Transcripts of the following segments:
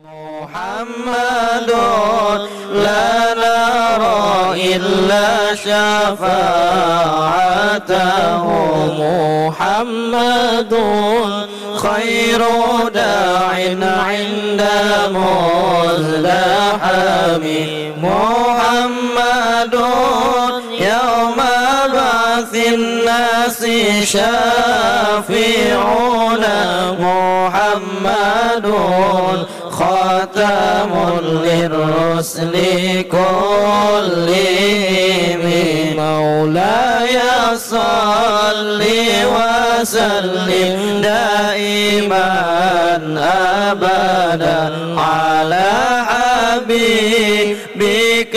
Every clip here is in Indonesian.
محمد لا نرى إلا شفاعته. محمد خير داع عند مزدحم. محمد يوم بعث الناس شافعنا محمد خاتم للرسل كلهم مولاي صل وسلم دائما أبدا على حبيبك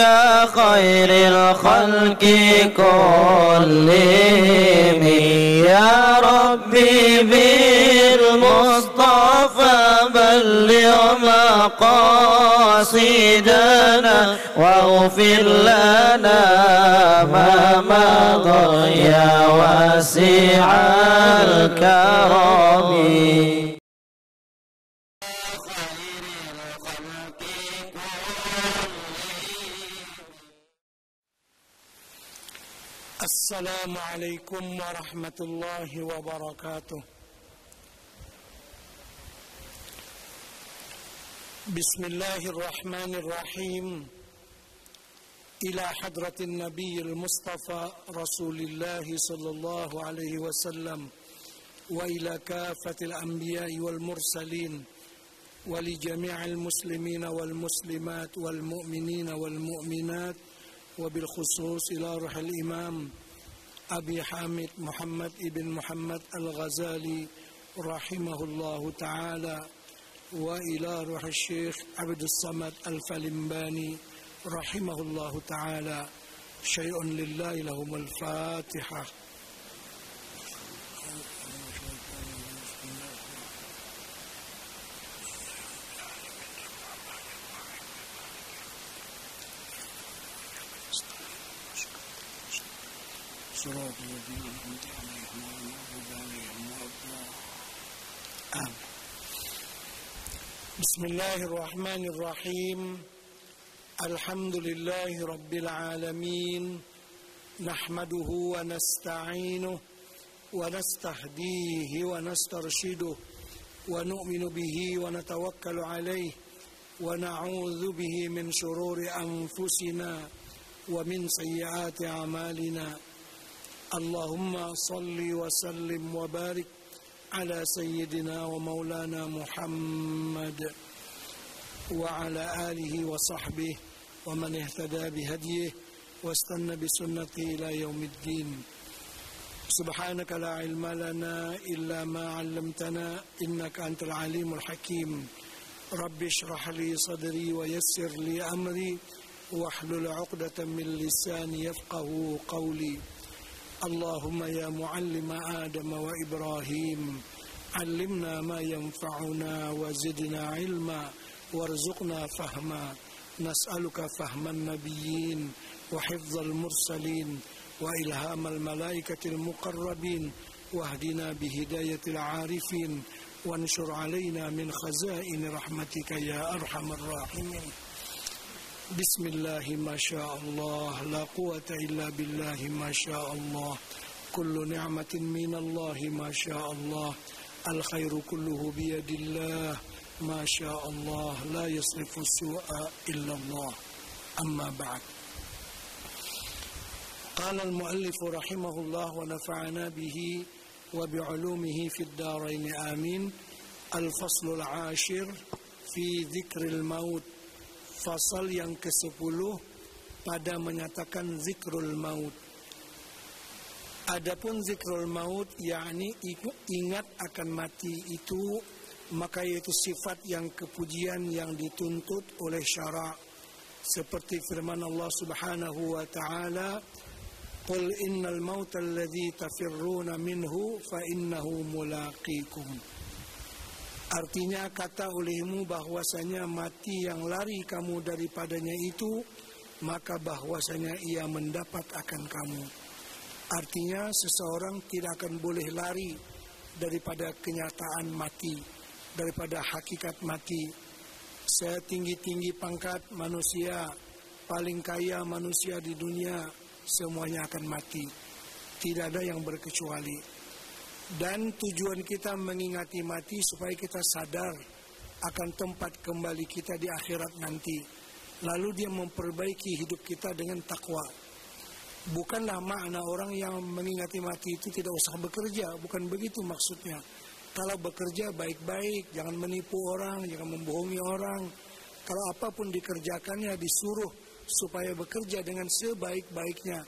خير الخلق كلهم. يا ربي بالمصطفى بلغ مقاصدنا واغفر لنا ما مضى. يا واسع الكرم. ورحمة الله وبركاته. بسم الله الرحمن الرحيم. إلى حضرة النبي المصطفى رسول الله صلى الله عليه وسلم وإلى كافة الأنبياء والمرسلين ولجميع المسلمين والمسلمات والمؤمنين والمؤمنات وبالخصوص إلى روح الإمام أبي حامد محمد ابن محمد الغزالي رحمه الله تعالى وإلى روح الشيخ عبد الصمد الفلمباني رحمه الله تعالى. شيء لله لهم الفاتحة. صراط الذين أنعمت عليهم المغضوب عليهم بسم الله الرحمن الرحيم. الحمد لله رب العالمين. نحمده ونستعينه ونستهديه ونسترشده ونؤمن به ونتوكل عليه ونعوذ به من شرور أنفسنا ومن سيئات أعمالنا. اللهم صل وسلم وبارك على سيدنا ومولانا محمد وعلى آله وصحبه ومن اهتدى بهديه واستنى بسنته إلى يوم الدين. سبحانك لا علم لنا إلا ما علمتنا إنك أنت العليم الحكيم. رب اشرح لي صدري ويسر لي أمري واحلل عقدة من لساني يفقه قولي. اللهم يا معلم آدم وإبراهيم علمنا ما ينفعنا وزدنا علما وارزقنا فهما. نسألك فهم النبيين وحفظ المرسلين وإلهام الملائكة المقربين واهدنا بهداية العارفين وانشر علينا من خزائن رحمتك يا أرحم الراحمين. بسم الله ما شاء الله لا قوة إلا بالله ما شاء الله. كل نعمة من الله ما شاء الله. الخير كله بيد الله ما شاء الله. لا يصرف السوء إلا الله. أما بعد. قال المؤلف رحمه الله ونفعنا به وبعلومه في الدارين. آمين. الفصل العاشر في ذكر الموت. Fasal yang ke-10 pada menyatakan zikrul maut. Adapun zikrul maut yakni ingat akan mati itu maka yaitu sifat yang kepujian yang dituntut oleh syara seperti firman Allah Subhanahu wa taala Qul innal mauta alladhi tafirruna minhu fa innahu mulaqikum Artinya kata olehmu bahwasanya mati yang lari kamu daripadanya itu maka bahwasanya ia mendapat akan kamu. Artinya seseorang tidak akan boleh lari daripada kenyataan mati, daripada hakikat mati. setinggi-tinggi pangkat manusia, paling kaya manusia di dunia, semuanya akan mati. Tidak ada yang berkecuali. Dan tujuan kita mengingati mati supaya kita sadar akan tempat kembali kita di akhirat nanti. Lalu dia memperbaiki hidup kita dengan takwa. Bukanlah makna orang yang mengingati mati itu tidak usah bekerja, bukan begitu maksudnya. Kalau bekerja baik-baik, jangan menipu orang, jangan membohongi orang. Kalau apa pun dikerjakannya disuruh supaya bekerja dengan sebaik-baiknya.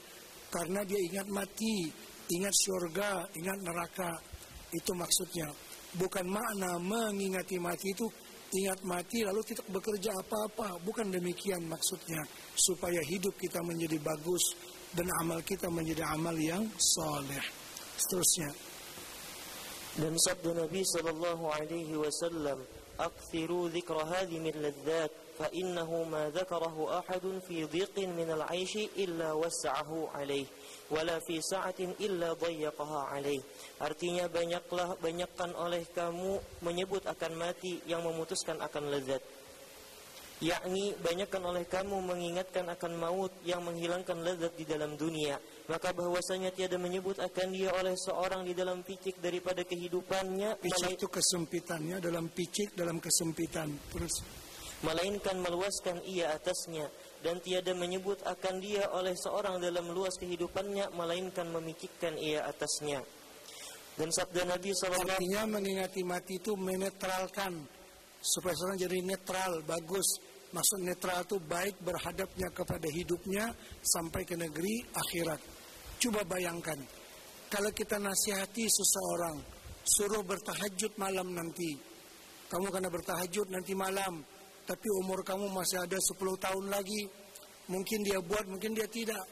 Karena dia ingat mati, ingat surga, ingat neraka. Itu maksudnya. Bukan makna mengingati mati itu ingat mati lalu tidak bekerja apa-apa. Bukan demikian maksudnya. Supaya hidup kita menjadi bagus dan amal kita menjadi amal yang soleh. Seterusnya. Dan sabda Nabi sallallahu alaihi wasallam, "Akthiru dzikra hadhihi ladzat innahu ma dzakarahu ahadun fi dhiqin min al-'aishi illa wassa'ahu alaihi wala fi sa'atin illa dayyaqaha alaihi." Artinya banyaklah banyakkan oleh kamu menyebut akan mati yang memutuskan akan lezat. Yakni banyakkan oleh kamu mengingatkan akan maut yang menghilangkan lezat di dalam dunia. Maka bahwasanya tiada menyebut akan dia oleh seorang di dalam picik daripada kehidupannya. Picik itu kesempitannya dalam picik dalam kesempitan. Terus melainkan meluaskan ia atasnya dan tiada menyebut akan dia oleh seorang dalam luas kehidupannya melainkan memicikkan ia atasnya dan sabda Nabi SAW artinya mengingati mati itu menetralkan supaya seorang jadi netral bagus Maksud netral itu baik berhadapnya kepada hidupnya sampai ke negeri akhirat. Coba bayangkan, kalau kita nasihati seseorang, suruh bertahajud malam nanti. Kamu kena bertahajud nanti malam, tapi umur kamu masih ada 10 tahun lagi. Mungkin dia buat, mungkin dia tidak.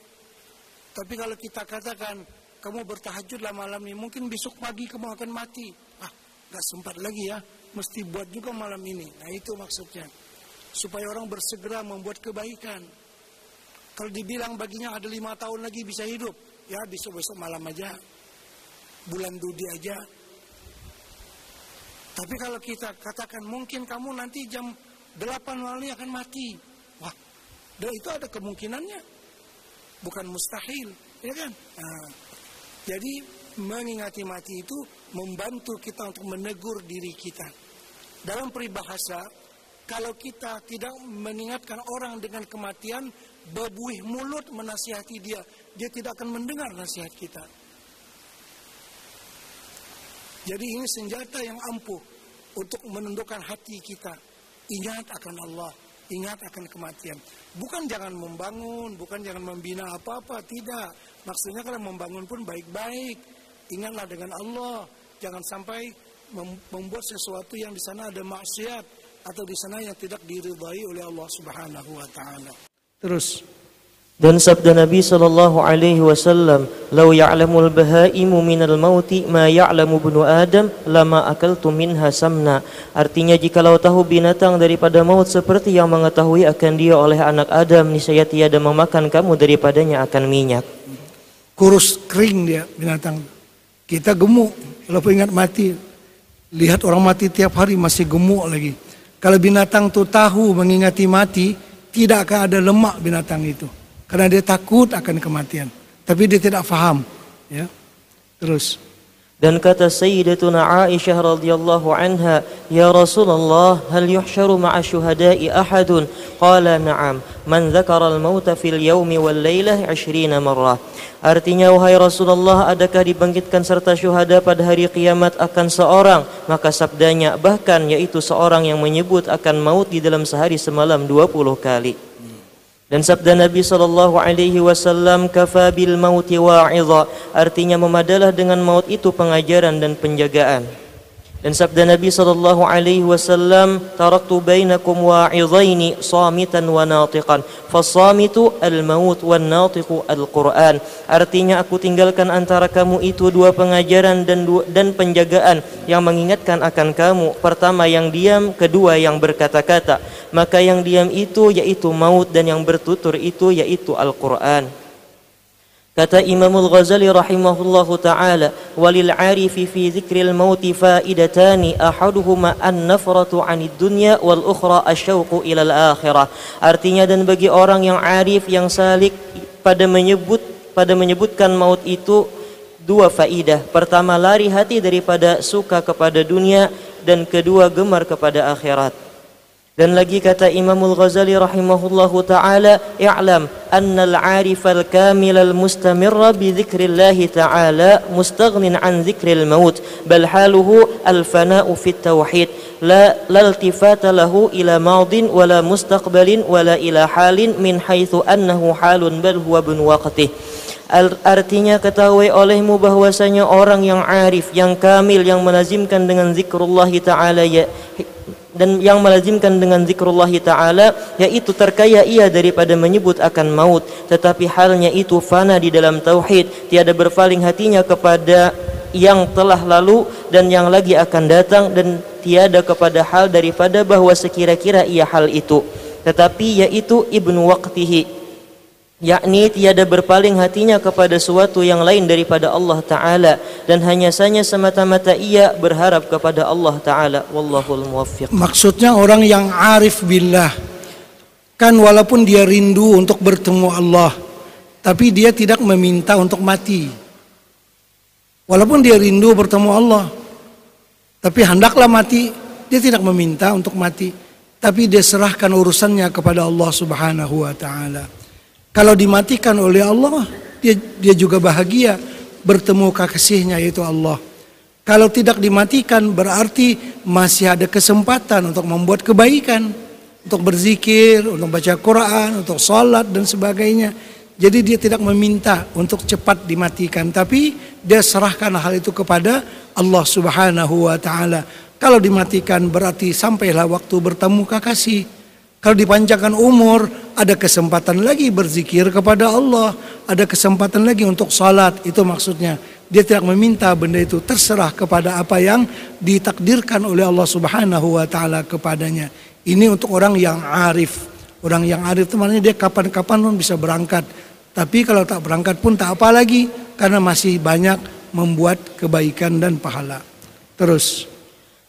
Tapi kalau kita katakan, kamu bertahajudlah malam ini, mungkin besok pagi kamu akan mati. Ah, gak sempat lagi ya, mesti buat juga malam ini. Nah itu maksudnya supaya orang bersegera membuat kebaikan. Kalau dibilang baginya ada lima tahun lagi bisa hidup, ya besok-besok malam aja, bulan dudi aja. Tapi kalau kita katakan mungkin kamu nanti jam 8 wali akan mati. Wah, dan itu ada kemungkinannya. Bukan mustahil, ya kan? Nah, jadi mengingati mati itu membantu kita untuk menegur diri kita. Dalam peribahasa, kalau kita tidak mengingatkan orang dengan kematian, bebuih mulut menasihati dia, dia tidak akan mendengar nasihat kita. Jadi ini senjata yang ampuh untuk menundukkan hati kita. Ingat akan Allah, ingat akan kematian. Bukan jangan membangun, bukan jangan membina apa-apa, tidak. Maksudnya kalau membangun pun baik-baik. Ingatlah dengan Allah, jangan sampai membuat sesuatu yang di sana ada maksiat atau di sana yang tidak diridhai oleh Allah Subhanahu wa taala. Terus dan sabda Nabi sallallahu alaihi wasallam, "Lau ya'lamul bahaimu minal mauti ma ya'lamu ibnu Adam, lama akaltu minha samna." Artinya jikalau tahu binatang daripada maut seperti yang mengetahui akan dia oleh anak Adam, niscaya tiada memakan kamu daripadanya akan minyak. Kurus kering dia binatang. Kita gemuk, kalau ingat mati. Lihat orang mati tiap hari masih gemuk lagi. Kalau binatang itu tahu mengingati mati, tidak akan ada lemak binatang itu. Karena dia takut akan kematian. Tapi dia tidak faham. Ya. Terus. Dan kata Sayyidatuna Aisyah radhiyallahu anha, "Ya Rasulullah, hal yuhsyaru ma'a syuhada'i ahadun?" Qala na'am, man dzakara al-mauta fil yaumi wal lailah 20 marrah. Artinya wahai Rasulullah, adakah dibangkitkan serta syuhada pada hari kiamat akan seorang? Maka sabdanya bahkan yaitu seorang yang menyebut akan maut di dalam sehari semalam 20 kali. Dan sabda Nabi sallallahu alaihi wasallam kafa bil mauti wa'idha artinya memadalah dengan maut itu pengajaran dan penjagaan. Dan sabda Nabi sallallahu alaihi wasallam taraktu bainakum wa'idhaini samitan wa natiqan. Fasamitu al-maut wan natiqu al-Qur'an. Artinya aku tinggalkan antara kamu itu dua pengajaran dan dua, dan penjagaan yang mengingatkan akan kamu. Pertama yang diam, kedua yang berkata-kata maka yang diam itu yaitu maut dan yang bertutur itu yaitu Al-Quran. Kata Imamul Ghazali rahimahullahu taala, "Walil 'arifi fi dzikril maut faidatani ahaduhuma an-nafratu 'anid dunya wal ukhra asyauqu ila al-akhirah." Artinya dan bagi orang yang arif yang salik pada menyebut pada menyebutkan maut itu dua faidah. Pertama lari hati daripada suka kepada dunia dan kedua gemar kepada akhirat. Dan lagi kata Imamul Ghazali rahimahullahu taala, "I'lam anna al-'arif al-kamil al-mustamir bi dzikrillah ta'ala mustaghnin 'an dzikril maut, bal haluhu al-fana'u fi tauhid, la laltifata lahu ila madin wala mustaqbalin wala ila halin min haitsu annahu halun bal huwa bin waqtih." Artinya ketahui olehmu bahwasanya orang yang arif, yang kamil, yang melazimkan dengan zikrullah ta'ala ya dan yang melazimkan dengan zikrullah taala yaitu terkaya ia daripada menyebut akan maut. Tetapi halnya itu fana di dalam tauhid. Tiada berpaling hatinya kepada yang telah lalu dan yang lagi akan datang dan tiada kepada hal daripada bahwa sekira-kira ia hal itu. Tetapi yaitu ibnu waqtihi yakni tiada berpaling hatinya kepada suatu yang lain daripada Allah taala. Dan hanya saja semata-mata ia berharap kepada Allah taala. Wallahul muwaffiq. Maksudnya orang yang arif billah. Kan walaupun dia rindu untuk bertemu Allah tapi dia tidak meminta untuk mati. Walaupun dia rindu bertemu Allah tapi hendaklah mati. Dia tidak meminta untuk mati tapi dia serahkan urusannya kepada Allah Subhanahu wa taala kalau dimatikan oleh Allah, dia, dia juga bahagia bertemu kekasihnya yaitu Allah. Kalau tidak dimatikan berarti masih ada kesempatan untuk membuat kebaikan, untuk berzikir, untuk baca Quran, untuk sholat dan sebagainya. Jadi dia tidak meminta untuk cepat dimatikan, tapi dia serahkan hal itu kepada Allah Subhanahu wa taala. Kalau dimatikan berarti sampailah waktu bertemu kekasih. Kalau dipanjangkan umur, ada kesempatan lagi berzikir kepada Allah, ada kesempatan lagi untuk salat, itu maksudnya. Dia tidak meminta benda itu terserah kepada apa yang ditakdirkan oleh Allah Subhanahu wa taala kepadanya. Ini untuk orang yang arif. Orang yang arif itu maknanya dia kapan-kapan pun bisa berangkat. Tapi kalau tak berangkat pun tak apa lagi karena masih banyak membuat kebaikan dan pahala. Terus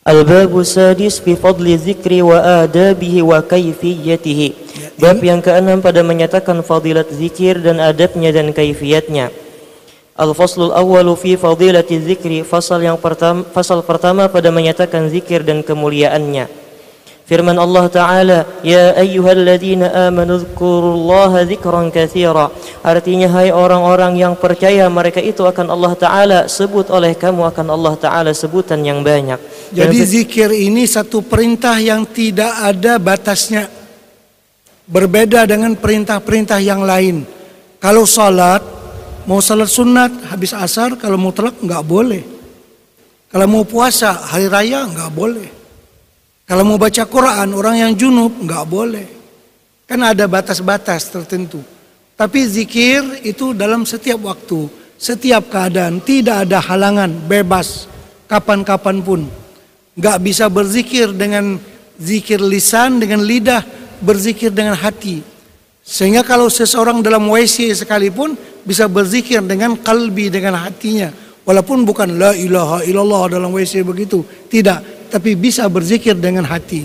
Al-Bab Sadis fi fadli zikri wa adabihi wa kaifiyatihi. Bab yang keenam pada menyatakan fadilat zikir dan adabnya dan kaifiyatnya. Al-Faslul Awwalu fi fadilati zikri. Fasal yang pertama, fasal pertama pada menyatakan zikir dan kemuliaannya. Firman Allah Ta'ala, Ya ayyuhalladzina amanu dhkurullaha dhikran kathira. Artinya, hai orang-orang yang percaya, mereka itu akan Allah Ta'ala sebut oleh kamu akan Allah Ta'ala sebutan yang banyak. Jadi zikir ini satu perintah yang tidak ada batasnya. Berbeda dengan perintah-perintah yang lain. Kalau salat, mau salat sunat, habis asar, kalau mau telak, nggak boleh. Kalau mau puasa, hari raya, nggak boleh. Kalau mau baca Quran orang yang junub nggak boleh. Kan ada batas-batas tertentu. Tapi zikir itu dalam setiap waktu, setiap keadaan, tidak ada halangan, bebas, kapan-kapan pun. Nggak bisa berzikir dengan zikir lisan, dengan lidah, berzikir dengan hati. Sehingga kalau seseorang dalam WC sekalipun bisa berzikir dengan kalbi, dengan hatinya. Walaupun bukan la ilaha illallah dalam WC begitu. Tidak tapi bisa berzikir dengan hati.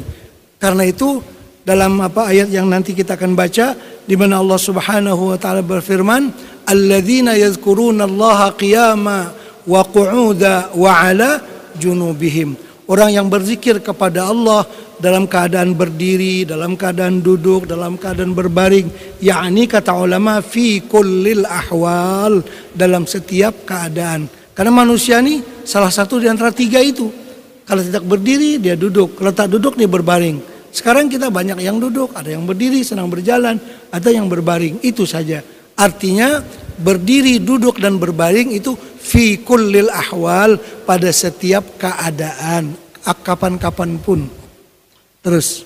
Karena itu dalam apa ayat yang nanti kita akan baca di mana Allah Subhanahu wa taala berfirman, "Alladzina yadhkurunallaha qiyama wa qu'uda wa 'ala junubihim." Orang yang berzikir kepada Allah dalam keadaan berdiri, dalam keadaan duduk, dalam keadaan berbaring, yakni kata ulama fi kullil ahwal dalam setiap keadaan. Karena manusia ini salah satu di antara tiga itu kalau tidak berdiri dia duduk, kalau tak duduk dia berbaring. Sekarang kita banyak yang duduk, ada yang berdiri senang berjalan, ada yang berbaring. Itu saja. Artinya berdiri, duduk dan berbaring itu fi kullil ahwal pada setiap keadaan, kapan-kapan pun. Terus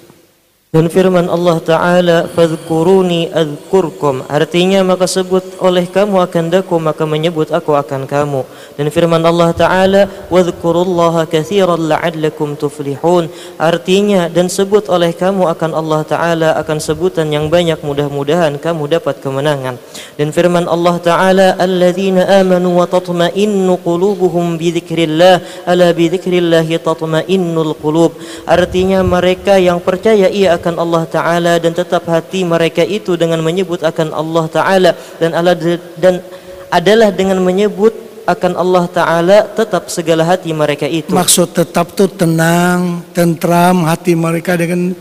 Dan firman Allah Ta'ala Fadhkuruni adhkurkum. Artinya maka sebut oleh kamu akan daku Maka menyebut aku akan kamu. Dan firman Allah Ta'ala Wadhkurullaha kathiran la'adlakum tuflihun. Artinya dan sebut oleh kamu akan Allah Ta'ala Akan sebutan yang banyak mudah-mudahan kamu dapat kemenangan. Dan firman Allah Ta'ala Alladzina amanu wa tatma'innu qulubuhum bidhikrillah Ala bidhikrillahi tatma'innul qulub Artinya mereka yang percaya ia akan Allah Ta'ala dan tetap hati mereka itu dengan menyebut akan Allah Ta'ala dan dan adalah dengan menyebut akan Allah Ta'ala tetap segala hati mereka itu Maksud tetap tuh tenang, tentram hati mereka dengan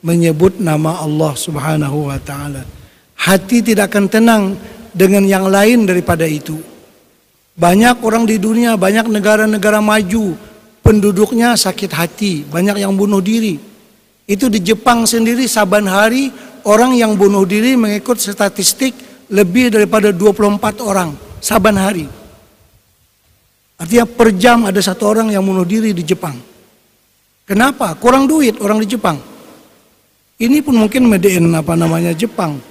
menyebut nama Allah Subhanahu wa taala. Hati tidak akan tenang dengan yang lain daripada itu. Banyak orang di dunia, banyak negara-negara maju, penduduknya sakit hati, banyak yang bunuh diri. Itu di Jepang sendiri saban hari orang yang bunuh diri mengikut statistik lebih daripada 24 orang saban hari. Artinya per jam ada satu orang yang bunuh diri di Jepang. Kenapa? Kurang duit orang di Jepang. Ini pun mungkin medein apa namanya Jepang.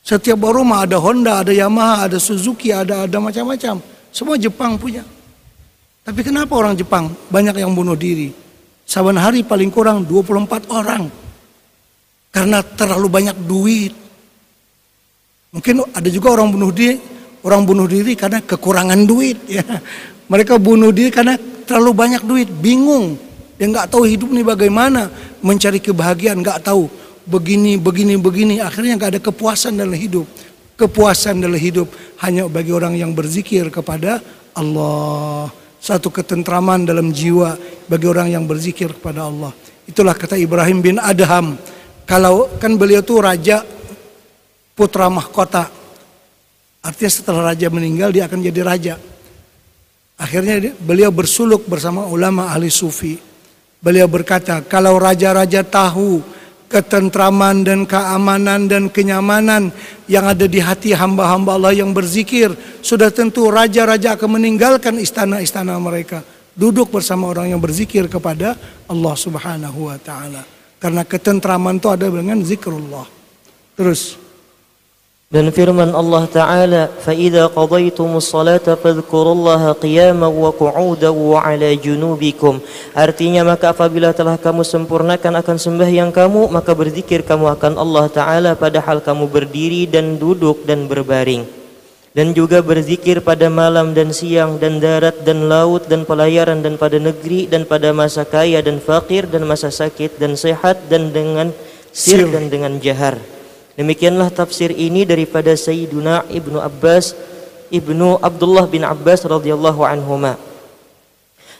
Setiap rumah ada Honda, ada Yamaha, ada Suzuki, ada ada macam-macam. Semua Jepang punya. Tapi kenapa orang Jepang banyak yang bunuh diri? Saban hari paling kurang 24 orang. Karena terlalu banyak duit. Mungkin ada juga orang bunuh diri, orang bunuh diri karena kekurangan duit ya. Mereka bunuh diri karena terlalu banyak duit, bingung. Dia nggak tahu hidup ini bagaimana, mencari kebahagiaan nggak tahu begini, begini, begini. Akhirnya nggak ada kepuasan dalam hidup. Kepuasan dalam hidup hanya bagi orang yang berzikir kepada Allah. Satu ketentraman dalam jiwa bagi orang yang berzikir kepada Allah. Itulah kata Ibrahim bin Adham. Kalau kan beliau itu raja putra mahkota. Artinya setelah raja meninggal dia akan jadi raja. Akhirnya beliau bersuluk bersama ulama ahli sufi. Beliau berkata, kalau raja-raja tahu ketentraman dan keamanan dan kenyamanan yang ada di hati hamba-hamba Allah yang berzikir, sudah tentu raja-raja akan meninggalkan istana-istana mereka, duduk bersama orang yang berzikir kepada Allah Subhanahu wa taala. Karena ketentraman itu ada dengan zikrullah. Terus Dan firman Allah Ta'ala, فَإِذَا قَضَيْتُمُ الصَّلَاةَ فَاذْكُرُوا اللَّهَ قِيَامًا وَقُعُودًا وَعَلَى جُنُوبِكُمْ Artinya maka apabila telah kamu sempurnakan akan sembahyang kamu, maka berzikir kamu akan Allah Ta'ala padahal kamu berdiri dan duduk dan berbaring. Dan juga berzikir pada malam dan siang dan darat dan laut dan pelayaran dan pada negeri dan pada masa kaya dan fakir dan masa sakit dan sehat dan dengan sir dan dengan jahar. Demikianlah tafsir ini daripada Sayyiduna Ibnu Abbas Ibnu Abdullah bin Abbas radhiyallahu anhuma.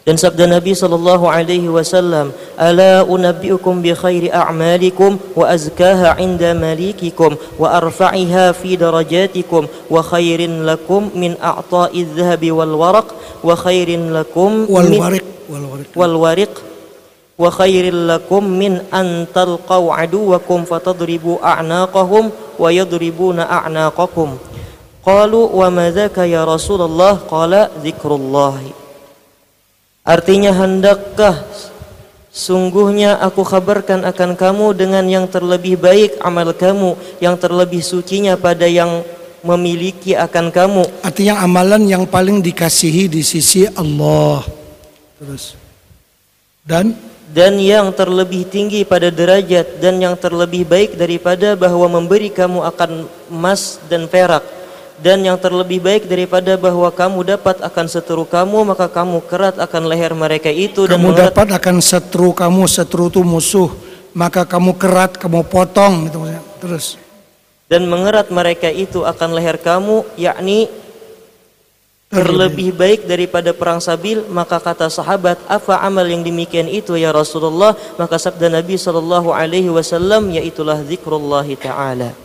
Dan sabda Nabi sallallahu alaihi wasallam, "Ala unabbiukum bi khairi a'malikum wa azkaha 'inda malikikum wa arfa'iha fi darajatikum wa khairin lakum min a'ta'i adh-dhahabi wal waraq wa khairin lakum wal wariq wal wariq wal wariq wa khairil lakum min an talqaw aduwakum fatadribu a'naqahum wa yadribuna a'naqakum. Qalu wa ma dzaka ya rasulullah? Qala zikrullah. Artinya hendakkah sungguhnya aku kabarkan akan kamu dengan yang terlebih baik amal kamu yang terlebih sucinya pada yang memiliki akan kamu? Artinya amalan yang paling dikasihi di sisi Allah. Terus. Dan dan yang terlebih tinggi pada derajat dan yang terlebih baik daripada bahwa memberi kamu akan emas dan perak dan yang terlebih baik daripada bahwa kamu dapat akan seteru kamu maka kamu kerat akan leher mereka itu dan kamu mengerat- dapat akan setru kamu setru itu musuh maka kamu kerat kamu potong gitu maksudnya. terus dan mengerat mereka itu akan leher kamu yakni terlebih baik daripada perang sabil maka kata sahabat apa amal yang demikian itu ya Rasulullah maka sabda Nabi sallallahu alaihi wasallam yaitulah zikrullah taala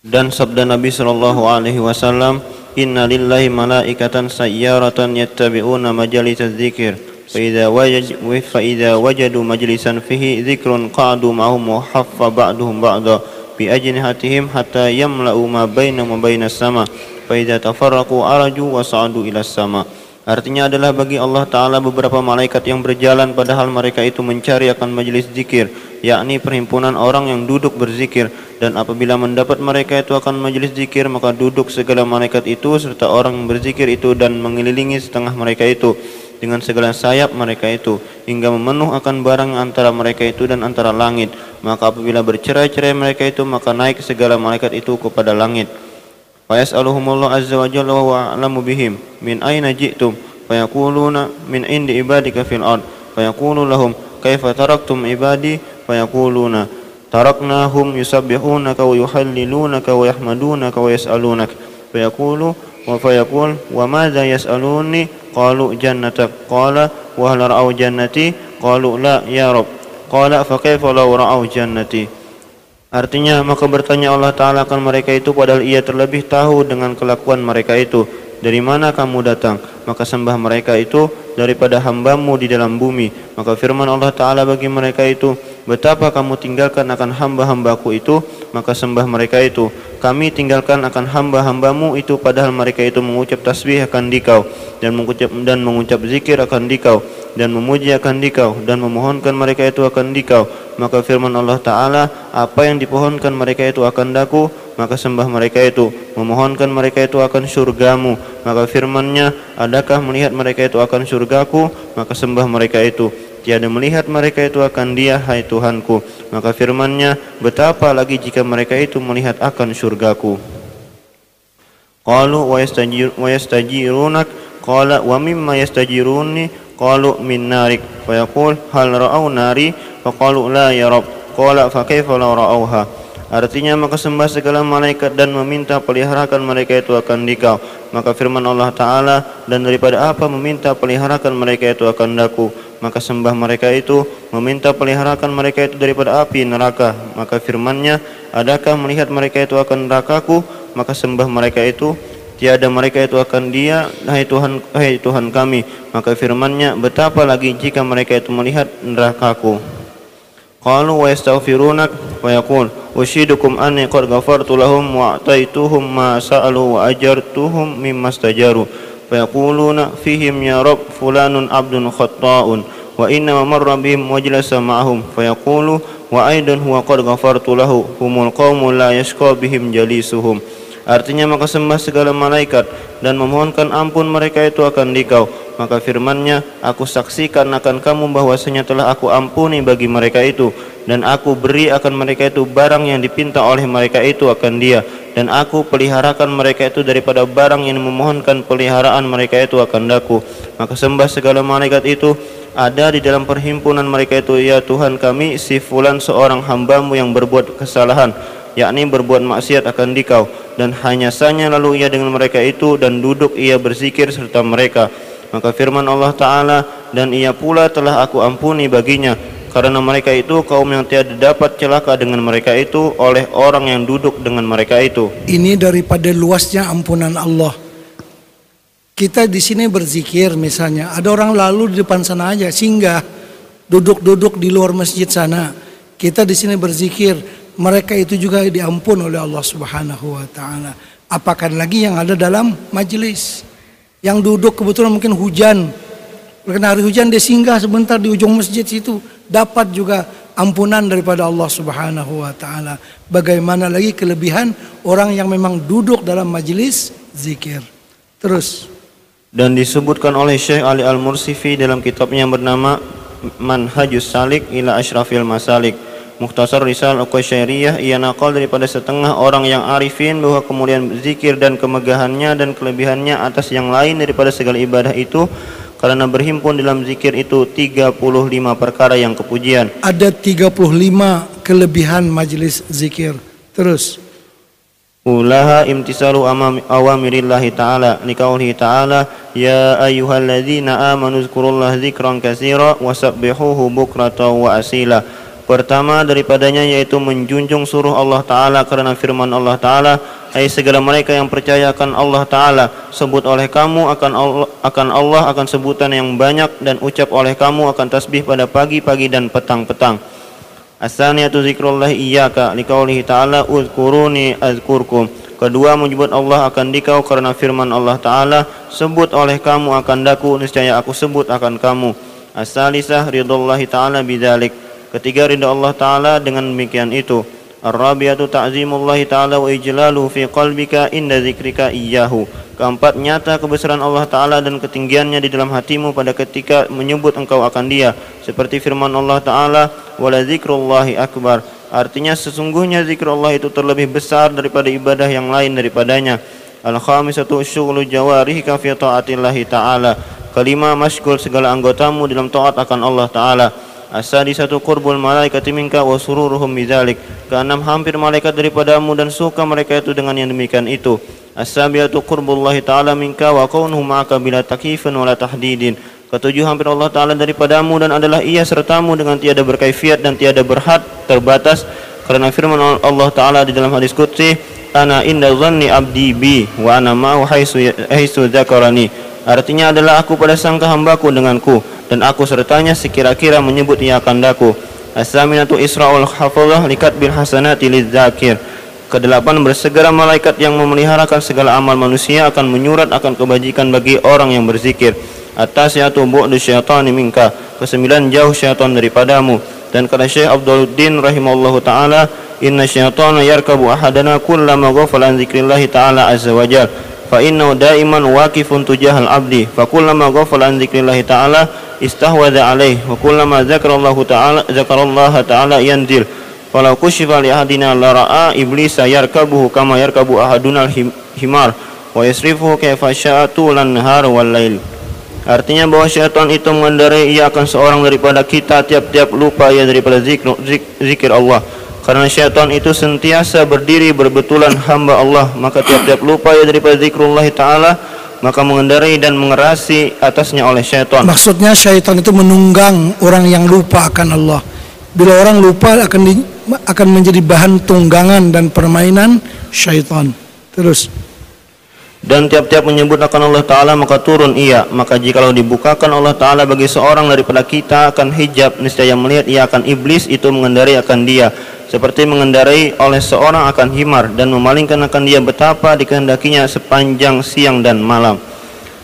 Dan sabda Nabi sallallahu alaihi wasallam, "Inna lillahi malaikatan sayyaratan yattabi'una majalis dzikir." فإذا وجد فإذا وجدوا مجلسا فيه ذكر قعدوا معهم وحف بعضهم بعضا بأجنحتهم حتى يملأوا ما بينهم وبين السماء faida tafarraqu araju wasa'adu ila sama. Artinya adalah bagi Allah Ta'ala beberapa malaikat yang berjalan padahal mereka itu mencari akan majelis zikir yakni perhimpunan orang yang duduk berzikir. Dan apabila mendapat mereka itu akan majelis zikir maka duduk segala malaikat itu serta orang yang berzikir itu dan mengelilingi setengah mereka itu dengan segala sayap mereka itu hingga memenuh akan barang antara mereka itu dan antara langit. Maka apabila bercerai-cerai mereka itu maka naik segala malaikat itu kepada langit. فيسألهم الله عز وجل وهو أعلم بهم. من أين جئتم؟ فيقولون من عند عبادك في الأرض. فيقول لهم كيف تركتم عبادي؟ فيقولون تركناهم يسبحونك ويحللونك ويحمدونك ويسألونك. فيقول فيقول وماذا يسألوني؟ قالوا جنتك. قال وهل رأوا جنتي؟ قالوا لا يا رب. قال فكيف لو رأوا جنتي؟ Artinya maka bertanya Allah Ta'ala akan mereka itu padahal ia terlebih tahu dengan kelakuan mereka itu. Dari mana kamu datang? Maka sembah mereka itu daripada hambamu di dalam bumi. Maka firman Allah Ta'ala bagi mereka itu Betapa kamu tinggalkan akan hamba-hambaku itu Maka sembah mereka itu. Kami tinggalkan akan hamba-hambamu itu Padahal mereka itu mengucap tasbih akan dikau Dan mengucap, dan mengucap zikir akan dikau Dan memuji akan dikau Dan memohonkan mereka itu akan dikau. Maka firman Allah Ta'ala Apa yang dipohonkan mereka itu akan daku Maka sembah mereka itu. Memohonkan mereka itu akan surgamu. Maka firmannya Adakah melihat mereka itu akan surgaku Maka sembah mereka itu. Tiada melihat mereka itu akan dia Hai Tuhanku. Maka firmannya Betapa lagi jika mereka itu melihat akan surgaku. Qalu wa yastajir wa yastajirunak? Qala wa mimma yastajiruni qalu min narik yaqul hal ra'au nari fa qalu la ya rab qala fa Artinya maka sembah segala malaikat dan meminta peliharakan mereka itu akan dikau. Maka firman Allah Ta'ala dan daripada apa meminta peliharakan mereka itu akan daku. Maka sembah mereka itu meminta peliharakan mereka itu daripada api neraka. Maka firmannya adakah melihat mereka itu akan nerakaku? Maka sembah mereka itu tiada mereka itu akan dia hai Tuhan hai Tuhan kami. Maka firman-Nya betapa lagi jika mereka itu melihat nerakaku. Qalu wa yastaghfirunak wa yaqul ushidukum anni qad ghafartu lahum wa ataituhum ma sa'alu wa ajartuhum mimma stajaru. Fa yaquluna fihim ya rab fulanun abdun khatta'un. Wa inna marra bihim wajlasa ma'ahum. Fa yaqulu wa aidan huwa qad ghafartu lahu. Humul qaumu la yashqa bihim jalisuhum. Artinya maka sembah segala malaikat dan memohonkan ampun mereka itu akan dikau. Maka firmannya, aku saksikan akan kamu bahwasanya telah aku ampuni bagi mereka itu. Dan aku beri akan mereka itu barang yang dipinta oleh mereka itu akan dia. Dan aku peliharakan mereka itu daripada barang yang memohonkan peliharaan mereka itu akan daku. Maka sembah segala malaikat itu ada di dalam perhimpunan mereka itu ya Tuhan kami si fulan seorang hambamu yang berbuat kesalahan yakni berbuat maksiat akan dikau dan hanya saja lalu ia dengan mereka itu dan duduk ia berzikir serta mereka. Maka firman Allah taala dan ia pula telah aku ampuni baginya karena mereka itu kaum yang tiada dapat celaka dengan mereka itu oleh orang yang duduk dengan mereka itu. Ini daripada luasnya ampunan Allah. Kita di sini berzikir misalnya ada orang lalu di depan sana aja singgah duduk-duduk di luar masjid sana. Kita di sini berzikir mereka itu juga diampun oleh Allah Subhanahu wa taala. Apakah lagi yang ada dalam majelis yang duduk kebetulan mungkin hujan. Karena hari hujan dia singgah sebentar di ujung masjid situ dapat juga ampunan daripada Allah Subhanahu wa taala. Bagaimana lagi kelebihan orang yang memang duduk dalam majelis zikir. Terus dan disebutkan oleh Syekh Ali Al-Mursifi dalam kitabnya yang bernama Manhajus Salik ila Ashrafil Masalik Mukhtasar Risal Uqasyairiyah ia nakal daripada setengah orang yang arifin bahwa kemuliaan zikir dan kemegahannya dan kelebihannya atas yang lain daripada segala ibadah itu karena berhimpun dalam zikir itu 35 perkara yang kepujian. Ada 35 kelebihan majlis zikir. Terus Ulaha imtisalu awamirillahi ta'ala Nikaulihi ta'ala Ya ayyuhalladzina amanu zikran kasira Wasabbihuhu bukrata wa asila Pertama daripadanya yaitu menjunjung suruh Allah Ta'ala karena firman Allah Ta'ala Hai segala mereka yang percaya akan Allah Ta'ala Sebut oleh kamu akan Allah, akan Allah akan sebutan yang banyak Dan ucap oleh kamu akan tasbih pada pagi-pagi dan petang-petang. Asaniyatu zikrullah iyaka Likaulihi ta'ala Uzkuruni azkurkum. Kedua menyebut Allah akan dikau karena firman Allah Ta'ala Sebut oleh kamu akan daku Niscaya aku sebut akan kamu. As-salisah ridallahi ta'ala bidalik Ketiga ridha Allah Ta'ala dengan demikian itu Ar-rabiatu ta'zimullahi ta'ala wa ijlaluhu fi qalbika inda zikrika iyyahu Keempat nyata kebesaran Allah Ta'ala dan ketinggiannya di dalam hatimu pada ketika menyebut engkau akan dia Seperti firman Allah Ta'ala Wala zikrullahi akbar Artinya sesungguhnya zikr Allah itu terlebih besar daripada ibadah yang lain daripadanya. Al-khamisatu syughlu jawarihika fi taatillahi ta'ala. Kelima masyghul segala anggotamu dalam taat akan Allah Ta'ala. As-sadisatu qurbul malaikati minka wa sururuhum bidzalik. Keenam hampir malaikat daripadamu dan suka mereka itu dengan yang demikian itu. As-sabiatu qurbullahi ta'ala minka wa kaunuhu ma'aka bila takifin wa la tahdidin. Ketujuh hampir Allah Ta'ala daripadamu dan adalah ia sertamu dengan tiada berkaifiat dan tiada berhad terbatas karena firman Allah Ta'ala di dalam hadis Qudsi Ana inda zanni abdi bi wa ana ma'u haisu, haisu zakarani Artinya adalah aku pada sangka hambaku denganku dan aku sertanya sekira-kira menyebut ia akan daku. As-saminatu Isra'ul hafazah likat bil hasanati lidzakir Kedelapan bersegera malaikat yang memeliharakan segala amal manusia akan menyurat akan kebajikan bagi orang yang berzikir. Atas yaitu bu'du syaitani minka Kesembilan jauh syaitan daripadamu. Dan kata Syekh Abduluddin rahimahullahu ta'ala Inna syaitana yarkabu ahadana kullama ghafala an ta'ala azza wa jal Fa innahu daiman waqifun tujahal abdi. Fa kullama ghafala an zikrillahi ta'ala istahwadha alaih Wa kullama zakarallahu ta'ala zakarallaha ta'ala yanzil Falau kushifa li ahadina la ra'a iblisa yarkabuhu kama yarkabu ahaduna himar. Wa yasrifuhu kaifa sya'atu lan nahar wal lail. Artinya bahwa syaitan itu mengendarai ia akan seorang daripada kita tiap-tiap lupa ia daripada zikir, zikir Allah. Karena syaitan itu sentiasa berdiri berbetulan hamba Allah, maka tiap-tiap lupa ia daripada zikrullah Ta'ala, maka mengendarai dan mengerasi atasnya oleh syaitan. Maksudnya syaitan itu menunggang orang yang lupa akan Allah. Bila orang lupa akan di, akan menjadi bahan tunggangan dan permainan syaitan. Terus dan tiap-tiap menyebut akan Allah Ta'ala maka turun ia maka jikalau dibukakan Allah Ta'ala bagi seorang daripada kita akan hijab niscaya melihat ia akan iblis itu mengendarai akan dia seperti mengendarai oleh seorang akan himar dan memalingkan akan dia betapa dikehendakinya sepanjang siang dan malam.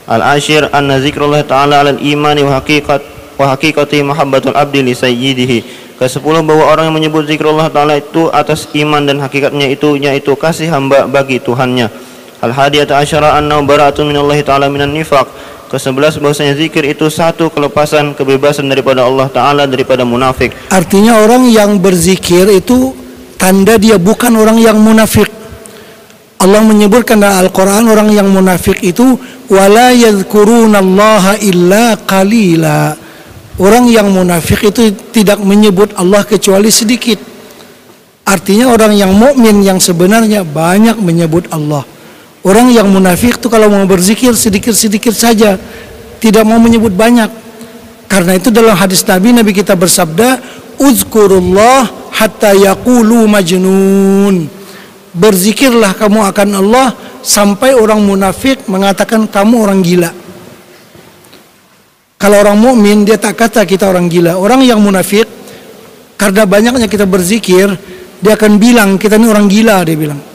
Al-Ashir anna zikrullah ta'ala al imani wa haqiqat wa haqiqati mahabbatul abdi li sayyidihi. Kesepuluh bahwa orang yang menyebut zikrullah ta'ala itu atas iman dan hakikatnya itu yaitu kasih hamba bagi Tuhannya. Al-hadiyata asyara anna bara'atun minallahi ta'ala minan nifaq Kesebelas bahwasanya zikir itu satu kelepasan kebebasan daripada Allah Ta'ala daripada munafik. Artinya orang yang berzikir itu tanda dia bukan orang yang munafik. Allah menyebutkan dalam Al-Quran orang yang munafik itu wala yadhkurunallaha illa qalila. Orang yang munafik itu tidak menyebut Allah kecuali sedikit. Artinya orang yang mukmin yang sebenarnya banyak menyebut Allah Orang yang munafik itu kalau mau berzikir sedikit-sedikit saja, tidak mau menyebut banyak. Karena itu dalam hadis Nabi Nabi kita bersabda, "Uzkurullah hatta yaqulu majnun." Berzikirlah kamu akan Allah sampai orang munafik mengatakan kamu orang gila. Kalau orang mukmin dia tak kata kita orang gila. Orang yang munafik karena banyaknya kita berzikir, dia akan bilang kita ini orang gila dia bilang.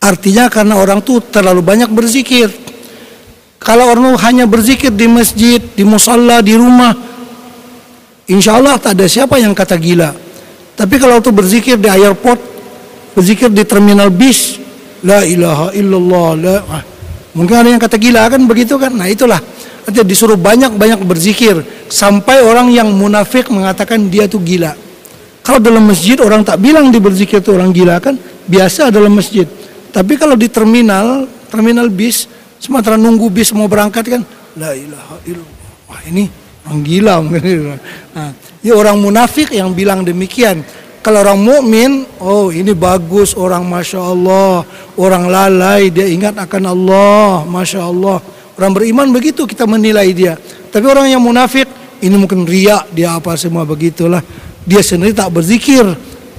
Artinya karena orang tuh terlalu banyak berzikir. Kalau orang hanya berzikir di masjid, di musalla, di rumah, insya Allah tak ada siapa yang kata gila. Tapi kalau tuh berzikir di airport, berzikir di terminal bis, la ilaha illallah, la, ah, mungkin ada yang kata gila kan begitu kan? Nah itulah. Artinya disuruh banyak-banyak berzikir sampai orang yang munafik mengatakan dia tuh gila. Kalau dalam masjid orang tak bilang di berzikir itu orang gila kan? Biasa dalam masjid. Tapi kalau di terminal, terminal bis, sementara nunggu bis mau berangkat kan, la ilaha illallah. Wah ini orang gila. Nah, ya orang munafik yang bilang demikian. Kalau orang mukmin, oh ini bagus orang masya Allah, orang lalai dia ingat akan Allah, masya Allah. Orang beriman begitu kita menilai dia. Tapi orang yang munafik, ini mungkin riak dia apa semua begitulah. Dia sendiri tak berzikir,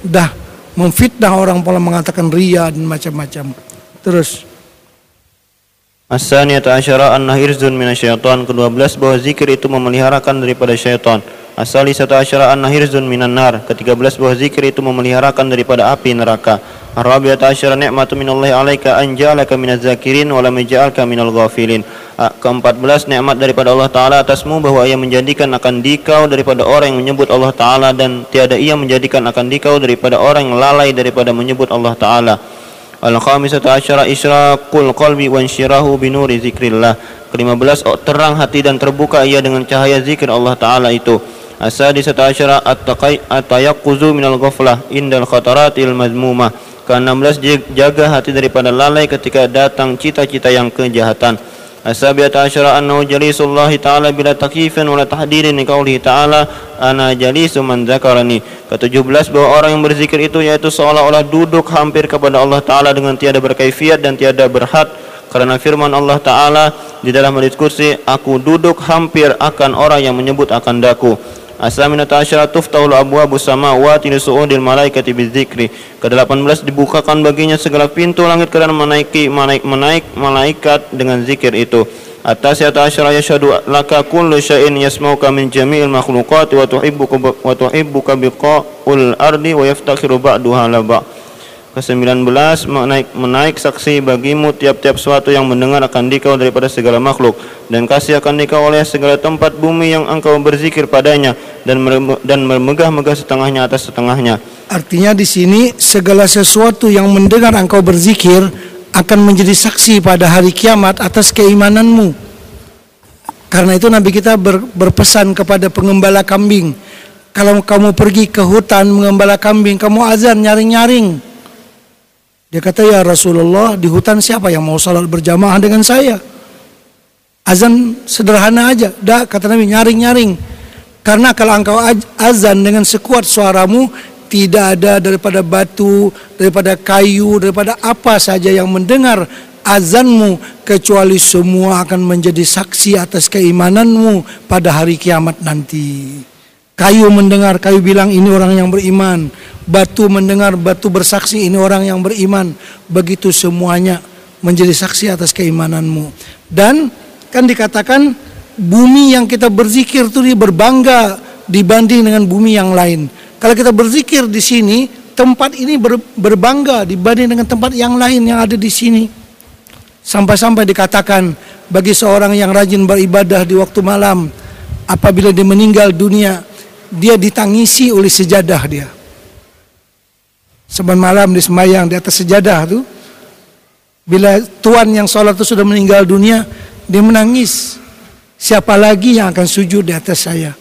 dah memfitnah orang pola mengatakan ria dan macam-macam. Terus As-saniyata asyara anna hirzun minasyaitan ke-12 bahwa zikir itu memeliharakan daripada syaitan. Asali satu asyara anna hirzun minan nar. Ketiga belas bahwa zikir itu memeliharakan daripada api neraka. Arabiat asyara ni'matu minallahi alaika anjalaka minaz zakirin wa lam yaj'alka minal ghafilin. Keempat belas nikmat daripada Allah Ta'ala atasmu bahwa ia menjadikan akan dikau daripada orang yang menyebut Allah Ta'ala dan tiada ia menjadikan akan dikau daripada orang yang lalai daripada menyebut Allah Ta'ala. Al-khamisatu asyara isyraqul qalbi wa insyirahu binuri zikrillah. Kelima belas oh, terang hati dan terbuka ia dengan cahaya zikir Allah Ta'ala itu. Asadisatu asyara at-tayaqquzu minal ghaflah indal khataratil mazmumah. Ke-16 jaga hati daripada lalai ketika datang cita-cita yang kejahatan. Asabiat asyara annahu jalisullahi ta'ala bila takifin wala tahdirin ni qawlihi ta'ala ana jalisu man zakarani. Ke-17 bahwa orang yang berzikir itu yaitu seolah-olah duduk hampir kepada Allah Ta'ala dengan tiada berkaifiat dan tiada berhad karena firman Allah Ta'ala di dalam hadis kursi aku duduk hampir akan orang yang menyebut akan daku Asaminata asyara tuftahul abwabu samawati li su'udil malaikati bidzikri. Ke-18 dibukakan baginya segala pintu langit kerana menaiki menaik menaik malaikat dengan zikir itu. Atas ya asyara yashhadu laka kullu syai'in yasma'uka min jami'il makhluqati wa tuhibbuka wa tuhibbuka biqa'ul ardi wa yaftakhiru ba'duha la. Ke-19 menaik, menaik saksi bagimu tiap-tiap suatu yang mendengar akan dikau daripada segala makhluk dan kasih akan dikau oleh segala tempat bumi yang engkau berzikir padanya dan dan memegah-megah setengahnya atas setengahnya. Artinya di sini segala sesuatu yang mendengar engkau berzikir akan menjadi saksi pada hari kiamat atas keimananmu. Karena itu Nabi kita ber, berpesan kepada pengembala kambing, kalau kamu pergi ke hutan mengembala kambing, kamu azan nyaring-nyaring dia kata ya Rasulullah di hutan siapa yang mau salat berjamaah dengan saya? Azan sederhana aja. Dah kata Nabi nyaring-nyaring. Karena kalau engkau azan dengan sekuat suaramu tidak ada daripada batu, daripada kayu, daripada apa saja yang mendengar azanmu kecuali semua akan menjadi saksi atas keimananmu pada hari kiamat nanti. Kayu mendengar, kayu bilang ini orang yang beriman batu mendengar, batu bersaksi ini orang yang beriman. Begitu semuanya menjadi saksi atas keimananmu. Dan kan dikatakan bumi yang kita berzikir itu dia berbangga dibanding dengan bumi yang lain. Kalau kita berzikir di sini, tempat ini ber, berbangga dibanding dengan tempat yang lain yang ada di sini. Sampai-sampai dikatakan bagi seorang yang rajin beribadah di waktu malam, apabila dia meninggal dunia, dia ditangisi oleh sejadah dia. Seban malam di semayang di atas sejadah tu bila tuan yang sholat itu sudah meninggal dunia dia menangis. Siapa lagi yang akan sujud di atas saya?